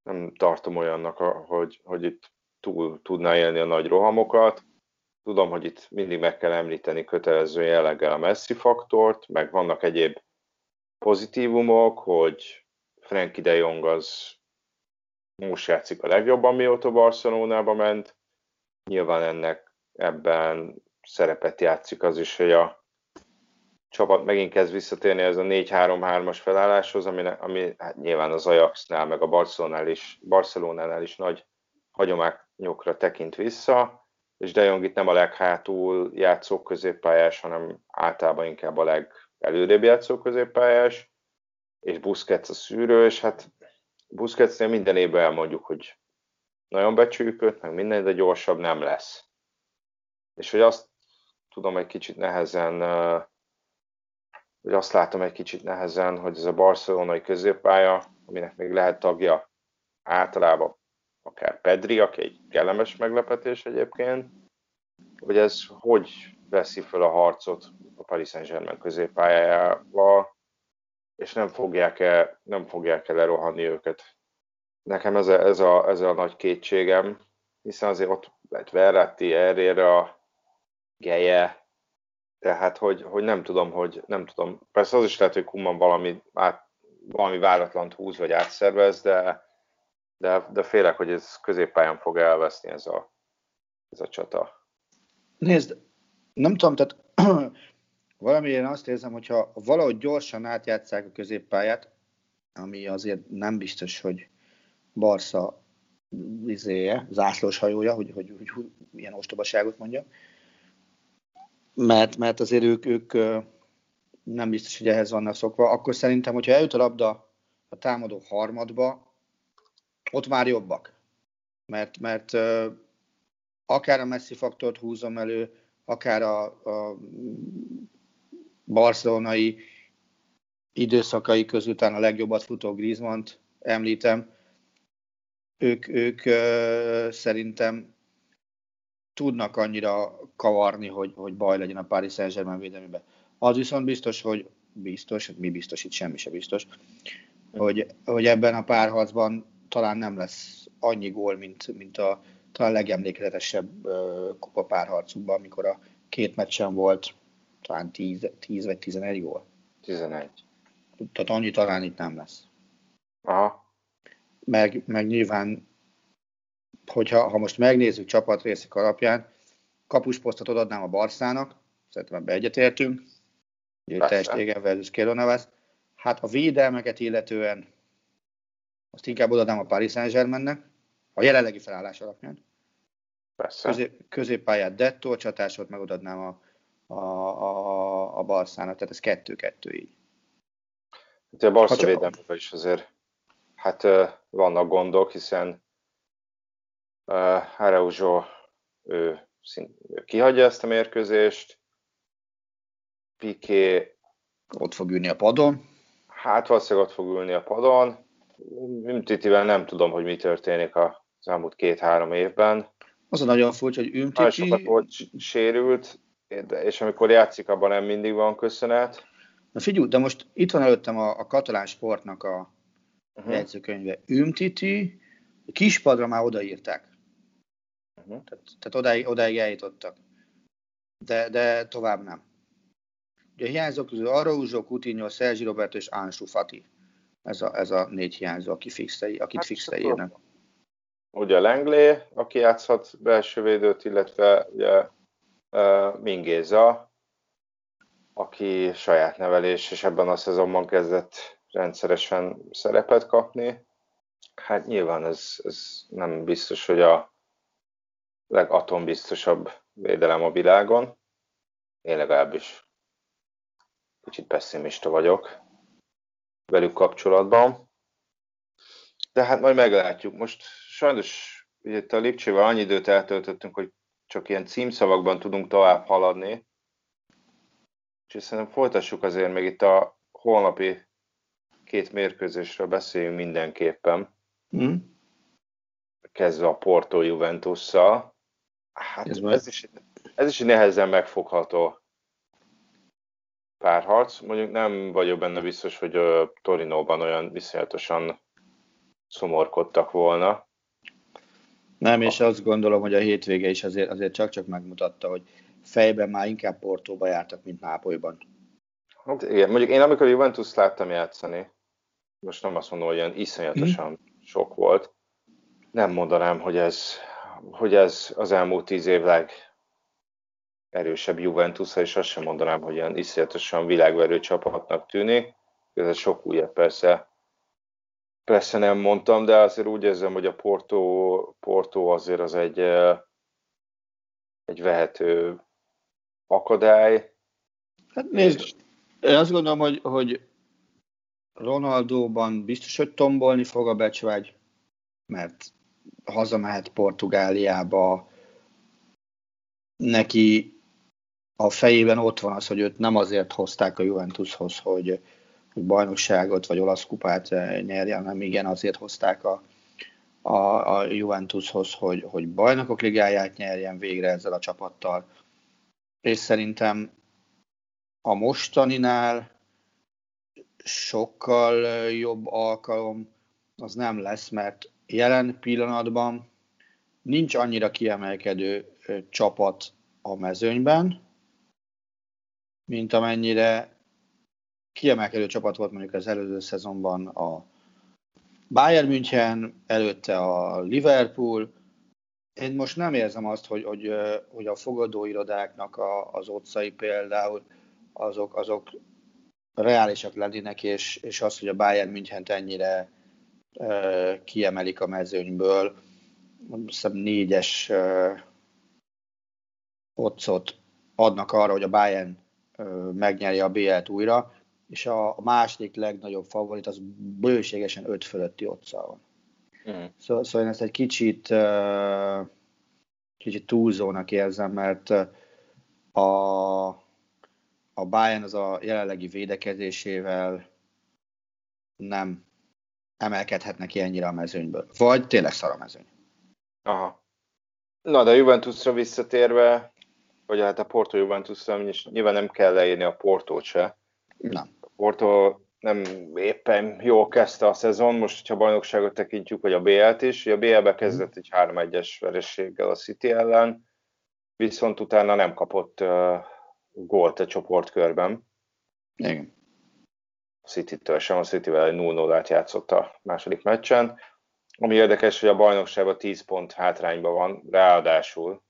nem tartom olyannak, hogy, hogy itt túl tudná élni a nagy rohamokat. Tudom, hogy itt mindig meg kell említeni kötelező jelleggel a Messi faktort, meg vannak egyéb pozitívumok, hogy Frankie de Jong az most játszik a legjobban, mióta Barcelonába ment. Nyilván ennek ebben szerepet játszik az is, hogy a csapat megint kezd visszatérni ez a 4-3-3-as felálláshoz, ami, ami hát nyilván az Ajaxnál, meg a Barcelonánál is, Barcelonánál is nagy hagyományokra tekint vissza, és De Jong itt nem a leghátul játszó középpályás, hanem általában inkább a legelőrébb játszó középpályás, és Busquets a szűrő, és hát Busquetsnél minden évben elmondjuk, hogy nagyon becsüljük őt, meg minden, de gyorsabb nem lesz. És hogy azt tudom egy kicsit nehezen, hogy azt látom egy kicsit nehezen, hogy ez a barcelonai középpálya, aminek még lehet tagja általában akár Pedri, aki egy kellemes meglepetés egyébként, hogy ez hogy veszi fel a harcot a Paris Saint-Germain középpályájával, és nem fogják el, nem fogják el lerohanni őket. Nekem ez a, ez, a, ez a nagy kétségem, hiszen azért ott lett Verratti, Herrera, Geje, tehát hogy, hogy nem tudom, hogy nem tudom. Persze az is lehet, hogy Kuman valami, át, valami váratlant húz, vagy átszervez, de, de, de félek, hogy ez középpályán fog elveszni ez a, ez a csata. Nézd, nem tudom, tehát <clears throat> valami én azt érzem, hogyha valahogy gyorsan átjátszák a középpályát, ami azért nem biztos, hogy Barca izéje, zászlós hajója, hogy, hogy, hogy, hogy ilyen ostobaságot mondja, mert, mert azért ők, ők nem biztos, hogy ehhez vannak szokva, akkor szerintem, hogyha eljut a labda a támadó harmadba, ott már jobbak. Mert, mert akár a Messi faktort húzom elő, akár a, a barcelonai időszakai közül a legjobbat futó griezmann említem, ők, ők szerintem tudnak annyira kavarni, hogy, hogy baj legyen a Paris Saint-Germain védelmében. Az viszont biztos, hogy biztos, mi biztos, itt semmi se biztos, hogy, hogy ebben a párharcban talán nem lesz annyi gól, mint, mint a talán legemlékezetesebb uh, kupa párharcukban, amikor a két meccsen volt talán 10, 10 vagy 11 gól. 11. Tehát annyi talán itt nem lesz. Aha. Meg, meg nyilván, hogyha ha most megnézzük csapatrészek alapján, kapusposztot adnám a Barszának, szerintem ebbe egyetértünk, ugye Testégen versus Kéronavas. Hát a védelmeket illetően azt inkább odaadnám a Paris Saint-Germainnek, a jelenlegi felállás alapján. Persze. Közép, középpályát Detto, csatásot meg odaadnám a, a, a, a Barszának, tehát ez kettő-kettő így. Hát a Barca védelmében is azért hát vannak gondok, hiszen uh, Araujo ő, szint, ő kihagyja ezt a mérkőzést, Piqué ott fog ülni a padon. Hát valószínűleg ott fog ülni a padon. Ümtitivel nem tudom, hogy mi történik az elmúlt két-három évben. Az a nagyon furcsa, hogy Ümtiti... Nagyon sokat volt sérült, és amikor játszik, abban nem mindig van köszönet. Na figyelj, de most itt van előttem a, a katalán sportnak a uh-huh. jegyzőkönyve. Ümtiti, kispadra már odaírták. Uh-huh. Tehát, tehát odáig, odáig eljutottak. De, de tovább nem. Ugye hiányzók közül Araúzsó, Coutinho, Sergi Roberto és Ansu Fati. Ez a, ez a négy hiányzó, aki fixe, akit hát, fixe írnak. Ugye Lenglé, aki játszhat belső védőt, illetve ugye uh, Mingéza, aki saját nevelés, és ebben a szezonban kezdett rendszeresen szerepet kapni. Hát nyilván ez, ez nem biztos, hogy a legatombiztosabb védelem a világon. Én legalábbis kicsit pessimista vagyok velük kapcsolatban. De hát majd meglátjuk. Most sajnos ugye itt a Lipcsével annyi időt eltöltöttünk, hogy csak ilyen címszavakban tudunk tovább haladni. És szerintem folytassuk azért még itt a holnapi két mérkőzésről beszéljünk mindenképpen. Mm. Kezdve a Porto Juventusszal. Hát ez, ez, is, ez is nehezen megfogható párharc. Mondjuk nem vagyok benne biztos, hogy a Torinóban olyan viszonyatosan szomorkodtak volna. Nem, és azt gondolom, hogy a hétvége is azért, azért csak-csak megmutatta, hogy fejben már inkább Portóba jártak, mint Nápolyban. Hát igen, mondjuk én amikor Juventus láttam játszani, most nem azt mondom, hogy olyan iszonyatosan mm. sok volt, nem mondanám, hogy ez, hogy ez az elmúlt tíz év legerősebb Juventus, és azt sem mondanám, hogy olyan iszonyatosan világverő csapatnak tűnik. Ez sok újabb persze, persze nem mondtam, de azért úgy érzem, hogy a Porto, Porto azért az egy, egy vehető akadály. Hát nézd, én azt gondolom, hogy, hogy Ronaldóban biztos, hogy tombolni fog a becsvágy, mert hazamehet Portugáliába, neki a fejében ott van az, hogy őt nem azért hozták a Juventushoz, hogy, hogy bajnokságot vagy olasz kupát nyerjen, hanem igen, azért hozták a, a, a Juventushoz, hogy, hogy bajnokok ligáját nyerjen végre ezzel a csapattal. És szerintem a mostaninál sokkal jobb alkalom az nem lesz, mert jelen pillanatban nincs annyira kiemelkedő csapat a mezőnyben, mint amennyire kiemelkedő csapat volt mondjuk az előző szezonban a Bayern München, előtte a Liverpool. Én most nem érzem azt, hogy, hogy, hogy a fogadóirodáknak a, az otcai például azok, azok reálisak lennének, és, és az, hogy a Bayern München ennyire kiemelik a mezőnyből, hiszem négyes otcot adnak arra, hogy a Bayern megnyeri a BL-t újra, és a, második legnagyobb favorit az bőségesen öt fölötti otca van. Mm. Szóval, szóval én ezt egy kicsit, kicsit túlzónak érzem, mert a, a Bayern az a jelenlegi védekezésével nem emelkedhetnek ki ennyire a mezőnyből. Vagy tényleg szar a mezőny. Aha. Na, de a Juventusra visszatérve, vagy hát a Porto Juventusra, nyilván nem kell leírni a Portót se. Nem. A Porto nem éppen jól kezdte a szezon, most, hogyha a bajnokságot tekintjük, vagy a BL-t is. A BL-be kezdett egy 3-1-es verességgel a City ellen, viszont utána nem kapott uh, gólt a csoportkörben. Igen. City-től sem, a City-vel egy 0-0-át játszott a második meccsen. Ami érdekes, hogy a bajnokságban 10 pont hátrányban van, ráadásul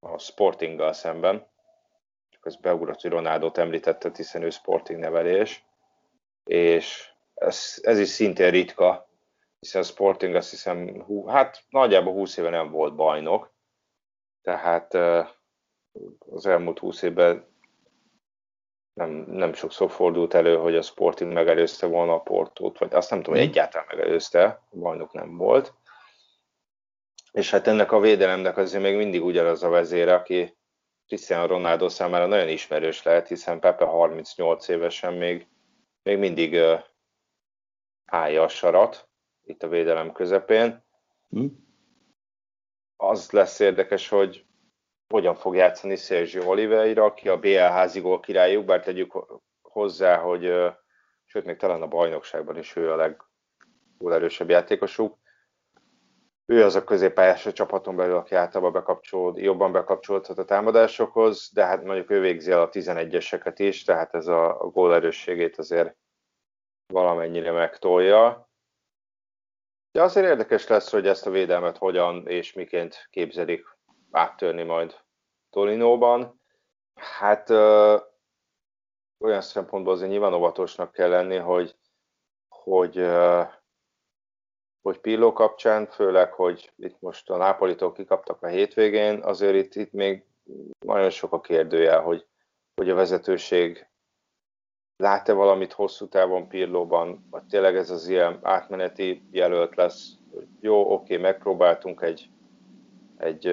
a Sportinggal szemben. Csak az beugrott, hogy Ronaldot említette, hiszen ő Sporting nevelés. És ez, ez is szintén ritka, hiszen a Sporting azt hiszem, hú, hát nagyjából 20 éve nem volt bajnok, tehát az elmúlt húsz évben nem, nem sokszor fordult elő, hogy a Sporting megelőzte volna a Portót, vagy azt nem tudom, hogy egyáltalán megelőzte, a bajnok nem volt. És hát ennek a védelemnek azért még mindig ugyanaz a vezére, aki Cristiano Ronaldo számára nagyon ismerős lehet, hiszen Pepe 38 évesen még, még mindig uh, állja a sarat itt a védelem közepén. Hm? Az lesz érdekes, hogy hogyan fog játszani Sergio Oliveira, aki a BL házigól királyuk, bár tegyük hozzá, hogy sőt, még talán a bajnokságban is ő a legerősebb játékosuk. Ő az a középpályás a csapaton belül, aki általában bekapcsolód, jobban bekapcsolódhat a támadásokhoz, de hát mondjuk ő végzi el a 11-eseket is, tehát ez a, a azért valamennyire megtolja. De azért érdekes lesz, hogy ezt a védelmet hogyan és miként képzelik áttörni majd Torinóban. Hát ö, olyan szempontból azért nyilván óvatosnak kell lenni, hogy, hogy, ö, hogy Pilló kapcsán, főleg, hogy itt most a Nápolitól kikaptak a hétvégén, azért itt, itt még nagyon sok a kérdője, hogy, hogy a vezetőség lát-e valamit hosszú távon Pirlóban, vagy tényleg ez az ilyen átmeneti jelölt lesz, jó, oké, megpróbáltunk egy, egy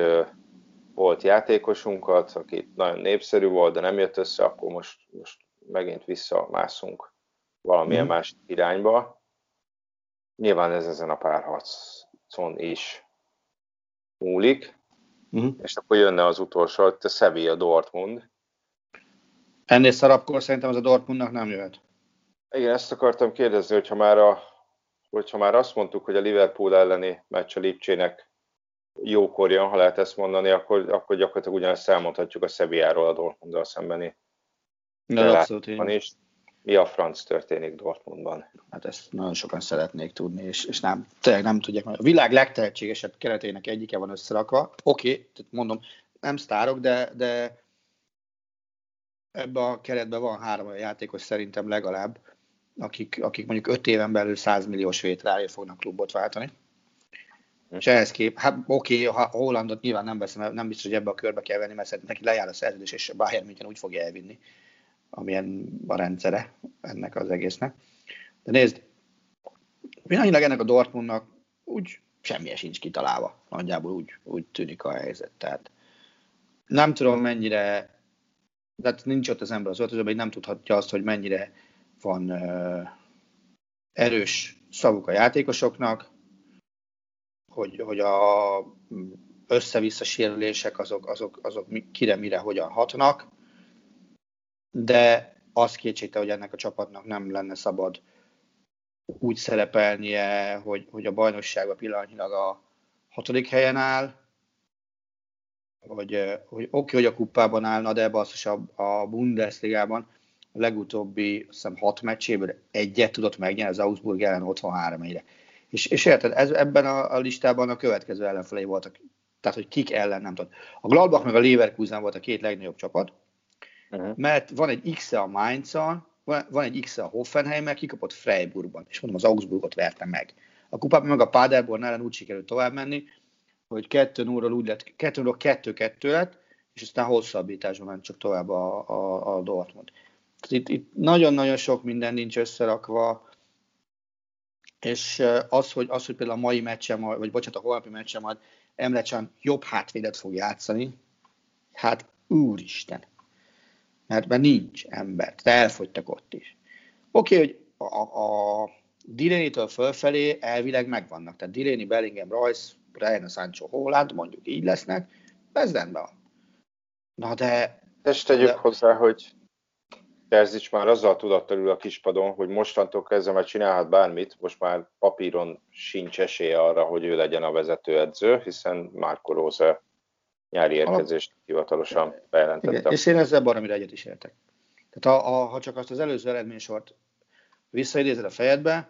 volt játékosunkat, aki nagyon népszerű volt, de nem jött össze, akkor most, most megint visszamászunk valamilyen mm. más irányba. Nyilván ez ezen a párharcon is múlik, mm. és akkor jönne az utolsó, a Sevilla Dortmund. Ennél szarabkor szerintem az a Dortmundnak nem jöhet. Igen, ezt akartam kérdezni, hogyha már a hogyha már azt mondtuk, hogy a Liverpool elleni meccs a Lipcsének jókor jön, ha lehet ezt mondani, akkor, akkor gyakorlatilag ugyanezt elmondhatjuk a Sevilláról a Dortmunddal szembeni. De abszolút így. is. Mi a franc történik Dortmundban? Hát ezt nagyon sokan szeretnék tudni, és, és nem, tényleg nem tudják. A világ legtehetségesebb keretének egyike van összerakva. Oké, okay, tehát mondom, nem sztárok, de, de ebben a keretben van három olyan játékos szerintem legalább, akik, akik mondjuk öt éven belül 100 milliós vétráért fognak klubot váltani. És ehhez kép, hát oké, ha Hollandot nyilván nem veszem, nem biztos, hogy ebbe a körbe kell venni, mert neki lejár a szerződés, és a Bayern München úgy fogja elvinni, amilyen a rendszere ennek az egésznek. De nézd, pillanatnyilag ennek a Dortmundnak úgy semmilyen sincs kitalálva. Nagyjából úgy, úgy tűnik a helyzet. Tehát nem tudom mennyire, tehát nincs ott az ember az öltözőben, nem tudhatja azt, hogy mennyire van uh, erős szavuk a játékosoknak, hogy, hogy a össze-vissza sérülések azok, azok, azok kire, mire, hogyan hatnak, de az kétségte, hogy ennek a csapatnak nem lenne szabad úgy szerepelnie, hogy, hogy a bajnokságban pillanatnyilag a hatodik helyen áll, hogy, hogy oké, okay, hogy a kupában állna, de basszus a, a Bundesligában legutóbbi, azt hiszem, hat meccséből egyet tudott megnyerni az Augsburg ellen otthon három egyre. És, és érted, ez, ebben a, a, listában a következő ellenfelei voltak, tehát hogy kik ellen nem tudott. A Gladbach meg a Leverkusen volt a két legnagyobb csapat, uh-huh. mert van egy x a mainz van, van egy x a Hoffenheim, mert kikapott Freiburgban, és mondom, az Augsburgot verte meg. A kupában meg a Paderborn ellen úgy sikerült tovább menni, hogy 2 0 úgy lett, 2 0 2 2 lett, és aztán hosszabbításban ment csak tovább a, a, a Dortmund. Itt, itt nagyon-nagyon sok minden nincs összerakva, és az, hogy, az, hogy például a mai meccsem, vagy bocsánat, a holnapi meccsem majd Emre Can jobb hátvédet fog játszani, hát úristen, mert, mert nincs ember, de elfogytak ott is. Oké, okay, hogy a, a Dilénitől fölfelé elvileg megvannak, tehát Diléni, Bellingham, Royce, Ryan, Sancho, Holland, mondjuk így lesznek, ez rendben van. Na de... És tegyük de... hozzá, hogy Terzics már azzal tudattal a kispadon, hogy mostantól kezdve már csinálhat bármit, most már papíron sincs esélye arra, hogy ő legyen a vezetőedző, hiszen Márko Róza nyári érkezést hivatalosan bejelentette. és én ezzel baromira egyet is értek. Tehát ha, ha csak azt az előző eredménysort visszaidézed a fejedbe,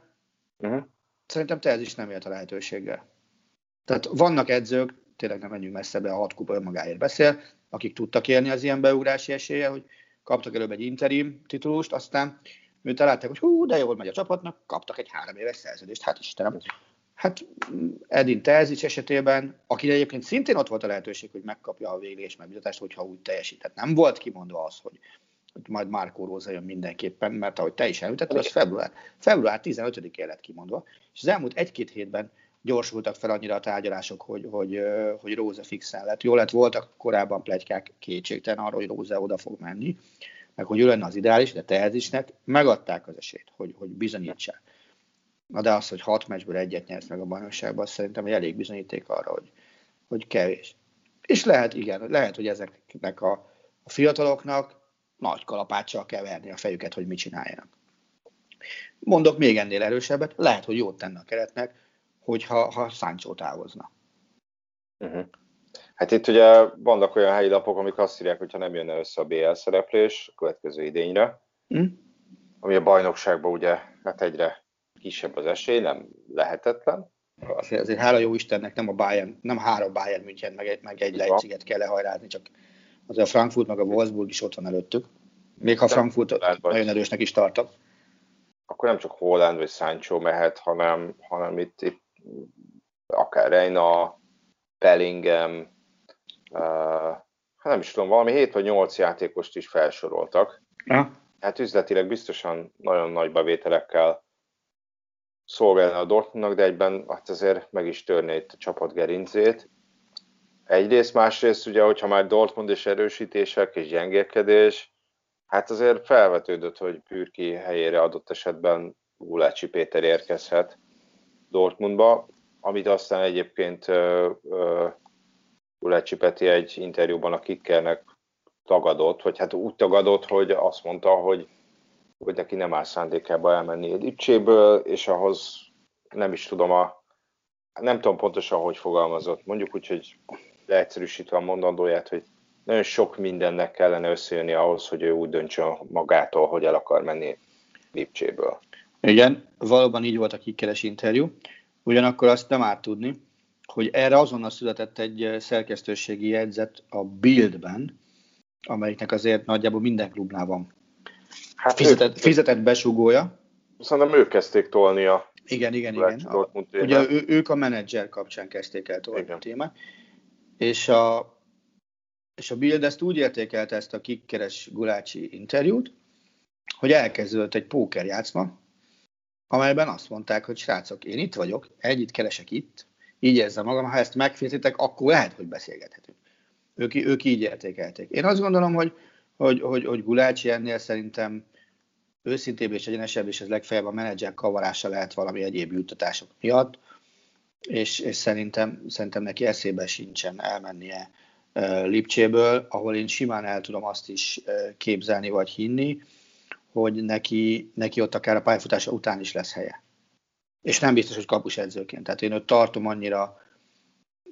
uh-huh. szerintem te ez is nem élt a lehetőséggel. Tehát vannak edzők, tényleg nem menjünk messzebbre, a hat kupa önmagáért beszél, akik tudtak élni az ilyen beugrási esélye, hogy kaptak előbb egy interim titulust, aztán miután látták, hogy hú, de jól megy a csapatnak, kaptak egy három éves szerződést. Hát Istenem, hát Edin Terzics esetében, aki egyébként szintén ott volt a lehetőség, hogy megkapja a végleges megbizatást, hogyha úgy teljesített. Nem volt kimondva az, hogy, hogy majd Márkó Róza jön mindenképpen, mert ahogy te is említetted, az február, február 15-én lett kimondva, és az elmúlt egy-két hétben gyorsultak fel annyira a tárgyalások, hogy, hogy, hogy Róza fixen lett. Jó lett, voltak korábban plegykák kétségtelen arról, hogy Róza oda fog menni, meg hogy ő lenne az ideális, de Terzisnek megadták az esélyt, hogy, hogy bizonyítsák. Na de az, hogy hat meccsből egyet nyersz meg a bajnokságban, az szerintem egy elég bizonyíték arra, hogy, hogy kevés. És lehet, igen, lehet, hogy ezeknek a, a fiataloknak nagy kalapáccsal kell verni a fejüket, hogy mit csináljanak. Mondok még ennél erősebbet, lehet, hogy jót tenne a keretnek, hogyha ha Sancho távozna. Uh-huh. Hát itt ugye vannak olyan helyi lapok, amik azt írják, hogyha nem jönne össze a BL szereplés a következő idényre, uh-huh. ami a bajnokságban ugye hát egyre kisebb az esély, nem lehetetlen. Azért, hála jó Istennek nem a Bayern, nem három Bayern München, meg egy, meg egy Leipziget kell lehajrázni, csak azért a Frankfurt meg a Wolfsburg is ott van előttük. Még ha Frankfurt nagyon erősnek is tartok. Akkor nem csak Holland vagy Sancho mehet, hanem, hanem itt, itt akár Reina, Bellingham, hát nem is tudom, valami 7 vagy 8 játékost is felsoroltak. Ja. Hát üzletileg biztosan nagyon nagy bevételekkel szolgálna a Dortmundnak, de egyben hát azért meg is törné itt a csapat gerincét. Egyrészt, másrészt ugye, hogyha már Dortmund és erősítések és gyengélkedés, hát azért felvetődött, hogy Pürki helyére adott esetben Gulácsi Péter érkezhet Dortmundba, amit aztán egyébként Gulácsi Peti egy interjúban a Kickernek tagadott, vagy hát úgy tagadott, hogy azt mondta, hogy, hogy neki nem áll szándékába elmenni Lipcséből, és ahhoz nem is tudom, a, nem tudom pontosan, hogy fogalmazott. Mondjuk úgy, hogy leegyszerűsítve a mondandóját, hogy nagyon sok mindennek kellene összejönni ahhoz, hogy ő úgy döntsön magától, hogy el akar menni Lipcséből. Igen, valóban így volt a kikeres interjú. Ugyanakkor azt nem árt tudni, hogy erre azonnal született egy szerkesztőségi jegyzet a Bildben, amelyiknek azért nagyjából minden klubnál van hát fizetett, ők, fizetett besugója. Szerintem ők kezdték tolni a igen, igen, igen. A, ugye ő, ők a menedzser kapcsán kezdték el tolni igen. a témát. És a, és a Bild ezt úgy értékelte ezt a kikkeres Gulácsi interjút, hogy elkezdődött egy pókerjátszma, amelyben azt mondták, hogy srácok, én itt vagyok, együtt keresek itt, így érzem magam, ha ezt megfizetek, akkor lehet, hogy beszélgethetünk. Ők, ők így értékelték. Én azt gondolom, hogy, hogy, hogy, hogy Gulácsi ennél szerintem őszintébb és egyenesebb, és ez legfeljebb a menedzser kavarása lehet valami egyéb juttatások miatt, és, és szerintem, szerintem neki eszébe sincsen elmennie Lipcséből, ahol én simán el tudom azt is képzelni vagy hinni, hogy neki, neki ott akár a pályafutása után is lesz helye. És nem biztos, hogy kapus edzőként. Tehát én őt tartom annyira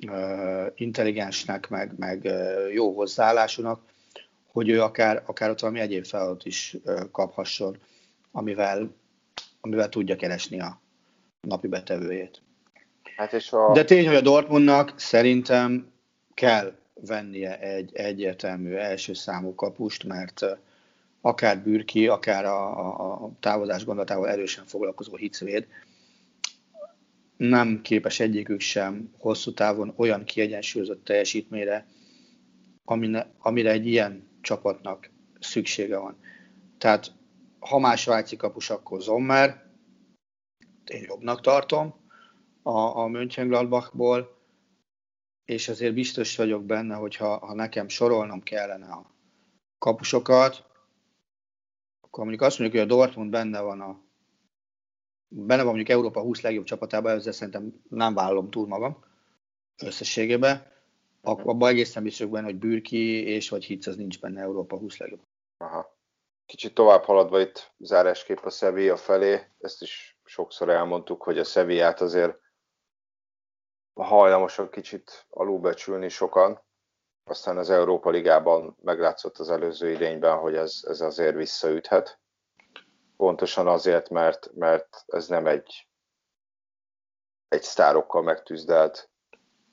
uh, intelligensnek, meg, meg uh, jó hozzáállásúnak, hogy ő akár, akár ott valami egyéb feladat is uh, kaphasson, amivel, amivel tudja keresni a napi betevőjét. Hát és a... De tény, hogy a Dortmundnak szerintem kell vennie egy egyértelmű első számú kapust, mert akár Bürki, akár a, a, a távozás gondolatával erősen foglalkozó Hicvéd nem képes egyikük sem hosszú távon olyan kiegyensúlyozott teljesítményre, amire, amire egy ilyen csapatnak szüksége van. Tehát ha más svájci kapus, akkor Zommer, én jobbnak tartom a, a Mönchengladbachból, és azért biztos vagyok benne, hogy ha, ha nekem sorolnom kellene a kapusokat, akkor mondjuk azt mondjuk, hogy a Dortmund benne van a benne van mondjuk Európa 20 legjobb csapatában, ezzel szerintem nem vállalom túl magam összességében, abban egészen biztos benne, hogy Bürki és vagy Hitz az nincs benne Európa 20 legjobb. Aha. Kicsit tovább haladva itt zárásképp a Sevilla felé, ezt is sokszor elmondtuk, hogy a Sevillát azért hajlamosak kicsit alulbecsülni sokan, aztán az Európa Ligában meglátszott az előző idényben, hogy ez, ez azért visszaüthet. Pontosan azért, mert, mert ez nem egy, egy sztárokkal megtűzdelt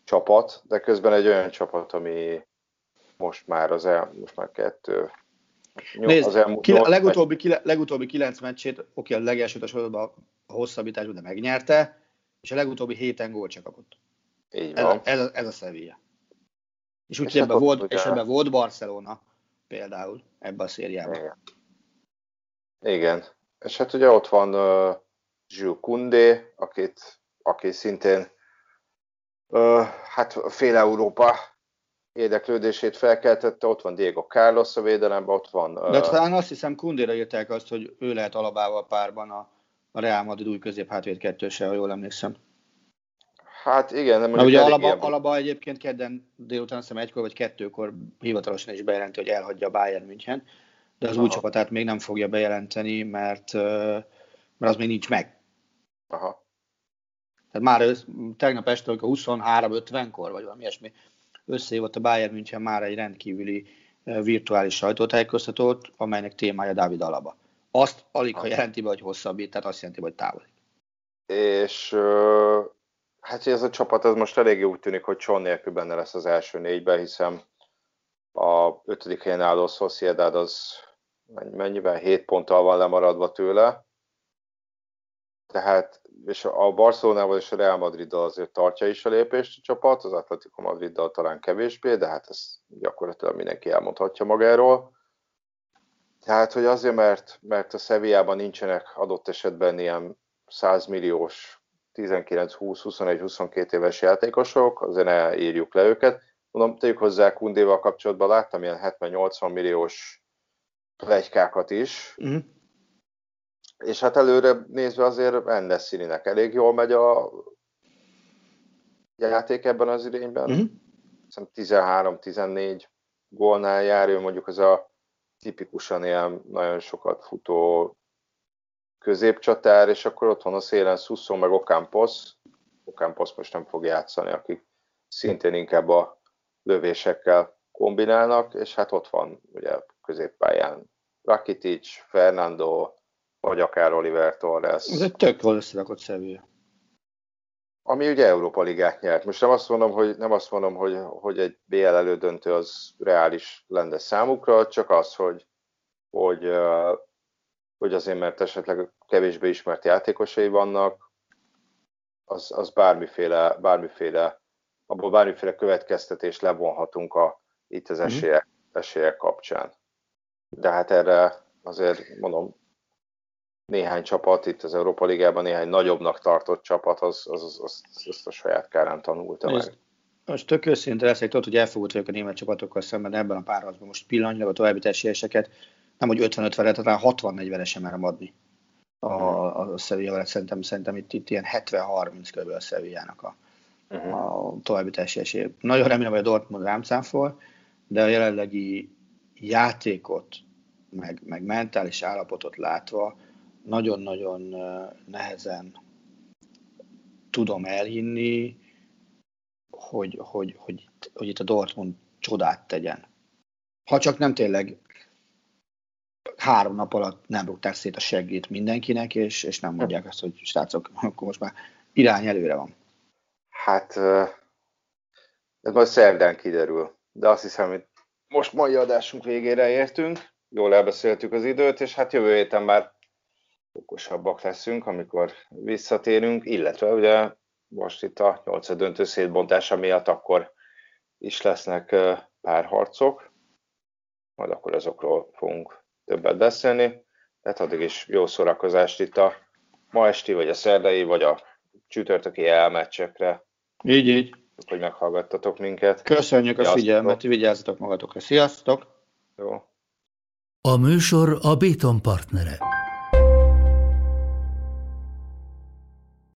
csapat, de közben egy olyan csapat, ami most már az el, most már kettő, Nézd, az elmúlt a legutóbbi, kile, legutóbbi kilenc meccsét, oké, a legelsőt a sorozatban a hosszabbításban, de megnyerte, és a legutóbbi héten gólt csak kapott. Így van. Ez, ez, ez a Sevilla. És úgy, és, ebben volt, ugye... és ebben volt Barcelona például ebben a szériában. Igen. Igen. És hát ugye ott van uh, Jules Koundé, akit, aki szintén uh, hát fél Európa érdeklődését felkeltette, ott van Diego Carlos a védelemben, ott van... Uh... De talán azt hiszem Kundéra írták azt, hogy ő lehet alabával párban a, a Real Madrid új közép hátvéd kettőse, ha jól emlékszem. Hát igen, nem mondjuk ugye Alaba, ilyen... Alaba egyébként kedden délután hiszem egykor vagy kettőkor hivatalosan is bejelenti, hogy elhagyja a Bayern München, de az Aha. új csapatát még nem fogja bejelenteni, mert, mert az még nincs meg. Aha. Tehát már ez, tegnap este, amikor 23-50-kor, vagy valami ilyesmi, összehívott a Bayern München már egy rendkívüli virtuális sajtótájékoztatót, amelynek témája Dávid Alaba. Azt alig, ha jelenti be, hogy hosszabbít, tehát azt jelenti, hogy távol. És Hát ez a csapat ez most eléggé úgy tűnik, hogy Cson nélkül benne lesz az első négyben, hiszen a ötödik helyen álló Sociedad az mennyiben 7 ponttal van lemaradva tőle. Tehát, és a Barcelonával és a Real Madriddal azért tartja is a lépést a csapat, az Atletico Madriddal talán kevésbé, de hát ezt gyakorlatilag mindenki elmondhatja magáról. Tehát, hogy azért, mert, mert a Sevillában nincsenek adott esetben ilyen 100 milliós 19, 20, 21, 22 éves játékosok, azért ne írjuk le őket. Mondom, tegyük hozzá Kundéval kapcsolatban láttam ilyen 70-80 milliós plegykákat is, uh-huh. és hát előre nézve azért Endeszininek elég jól megy a játék ebben az idényben. Uh-huh. 13-14 gólnál jár, ő mondjuk az a tipikusan ilyen nagyon sokat futó középcsatár, és akkor ott van a szélen Susso meg Ocampos. Ocampos most nem fog játszani, akik szintén inkább a lövésekkel kombinálnak, és hát ott van ugye középpályán Rakitic, Fernando, vagy akár Oliver Torres. Ez egy tök jól összerakott Sevilla. Ami ugye Európa Ligát nyert. Most nem azt mondom, hogy, nem azt mondom, hogy, hogy egy BL elődöntő az reális lenne számukra, csak az, hogy, hogy, hogy azért, mert esetleg kevésbé ismert játékosai vannak, az, az bármiféle, bármiféle, abból bármiféle következtetést levonhatunk a, itt az mhm. esélyek, esélyek kapcsán. De hát erre azért mondom, néhány csapat itt az Európa Ligában, néhány nagyobbnak tartott csapat, az, az, az, az, az a saját kárán tanulta meg. Most tök őszinte leszek, tudod, hogy elfogult vagyok a német csapatokkal szemben ebben a párharcban. Most pillanatnyilag a további esélyeseket nem, hogy 50-50-re, tehát 60-40-re sem merem adni a, a, a Sevilla, szerintem, szerintem itt, itt ilyen 70-30 kb. a Sevillának a, uh-huh. a további esélyesé. Nagyon remélem, hogy a Dortmund rám cáfol, de a jelenlegi játékot, meg, meg mentális állapotot látva, nagyon-nagyon nehezen tudom elhinni, hogy, hogy, hogy, hogy itt a Dortmund csodát tegyen. Ha csak nem tényleg három nap alatt nem rúgták szét a seggét mindenkinek, és, és nem mondják azt, hogy srácok, <laughs> akkor most már irány előre van. Hát ez majd szerdán kiderül, de azt hiszem, hogy most mai adásunk végére értünk, jól elbeszéltük az időt, és hát jövő héten már okosabbak leszünk, amikor visszatérünk, illetve ugye most itt a nyolcad döntő szétbontása miatt akkor is lesznek párharcok, majd akkor azokról fogunk többet beszélni, tehát addig is jó szórakozást itt a ma esti, vagy a szerdai, vagy a csütörtöki elmeccsekre. Így, így. Hogy meghallgattatok minket. Köszönjük Sziasztok. a figyelmet, vigyázzatok magatokra. Sziasztok! Jó. A műsor a Béton partnere.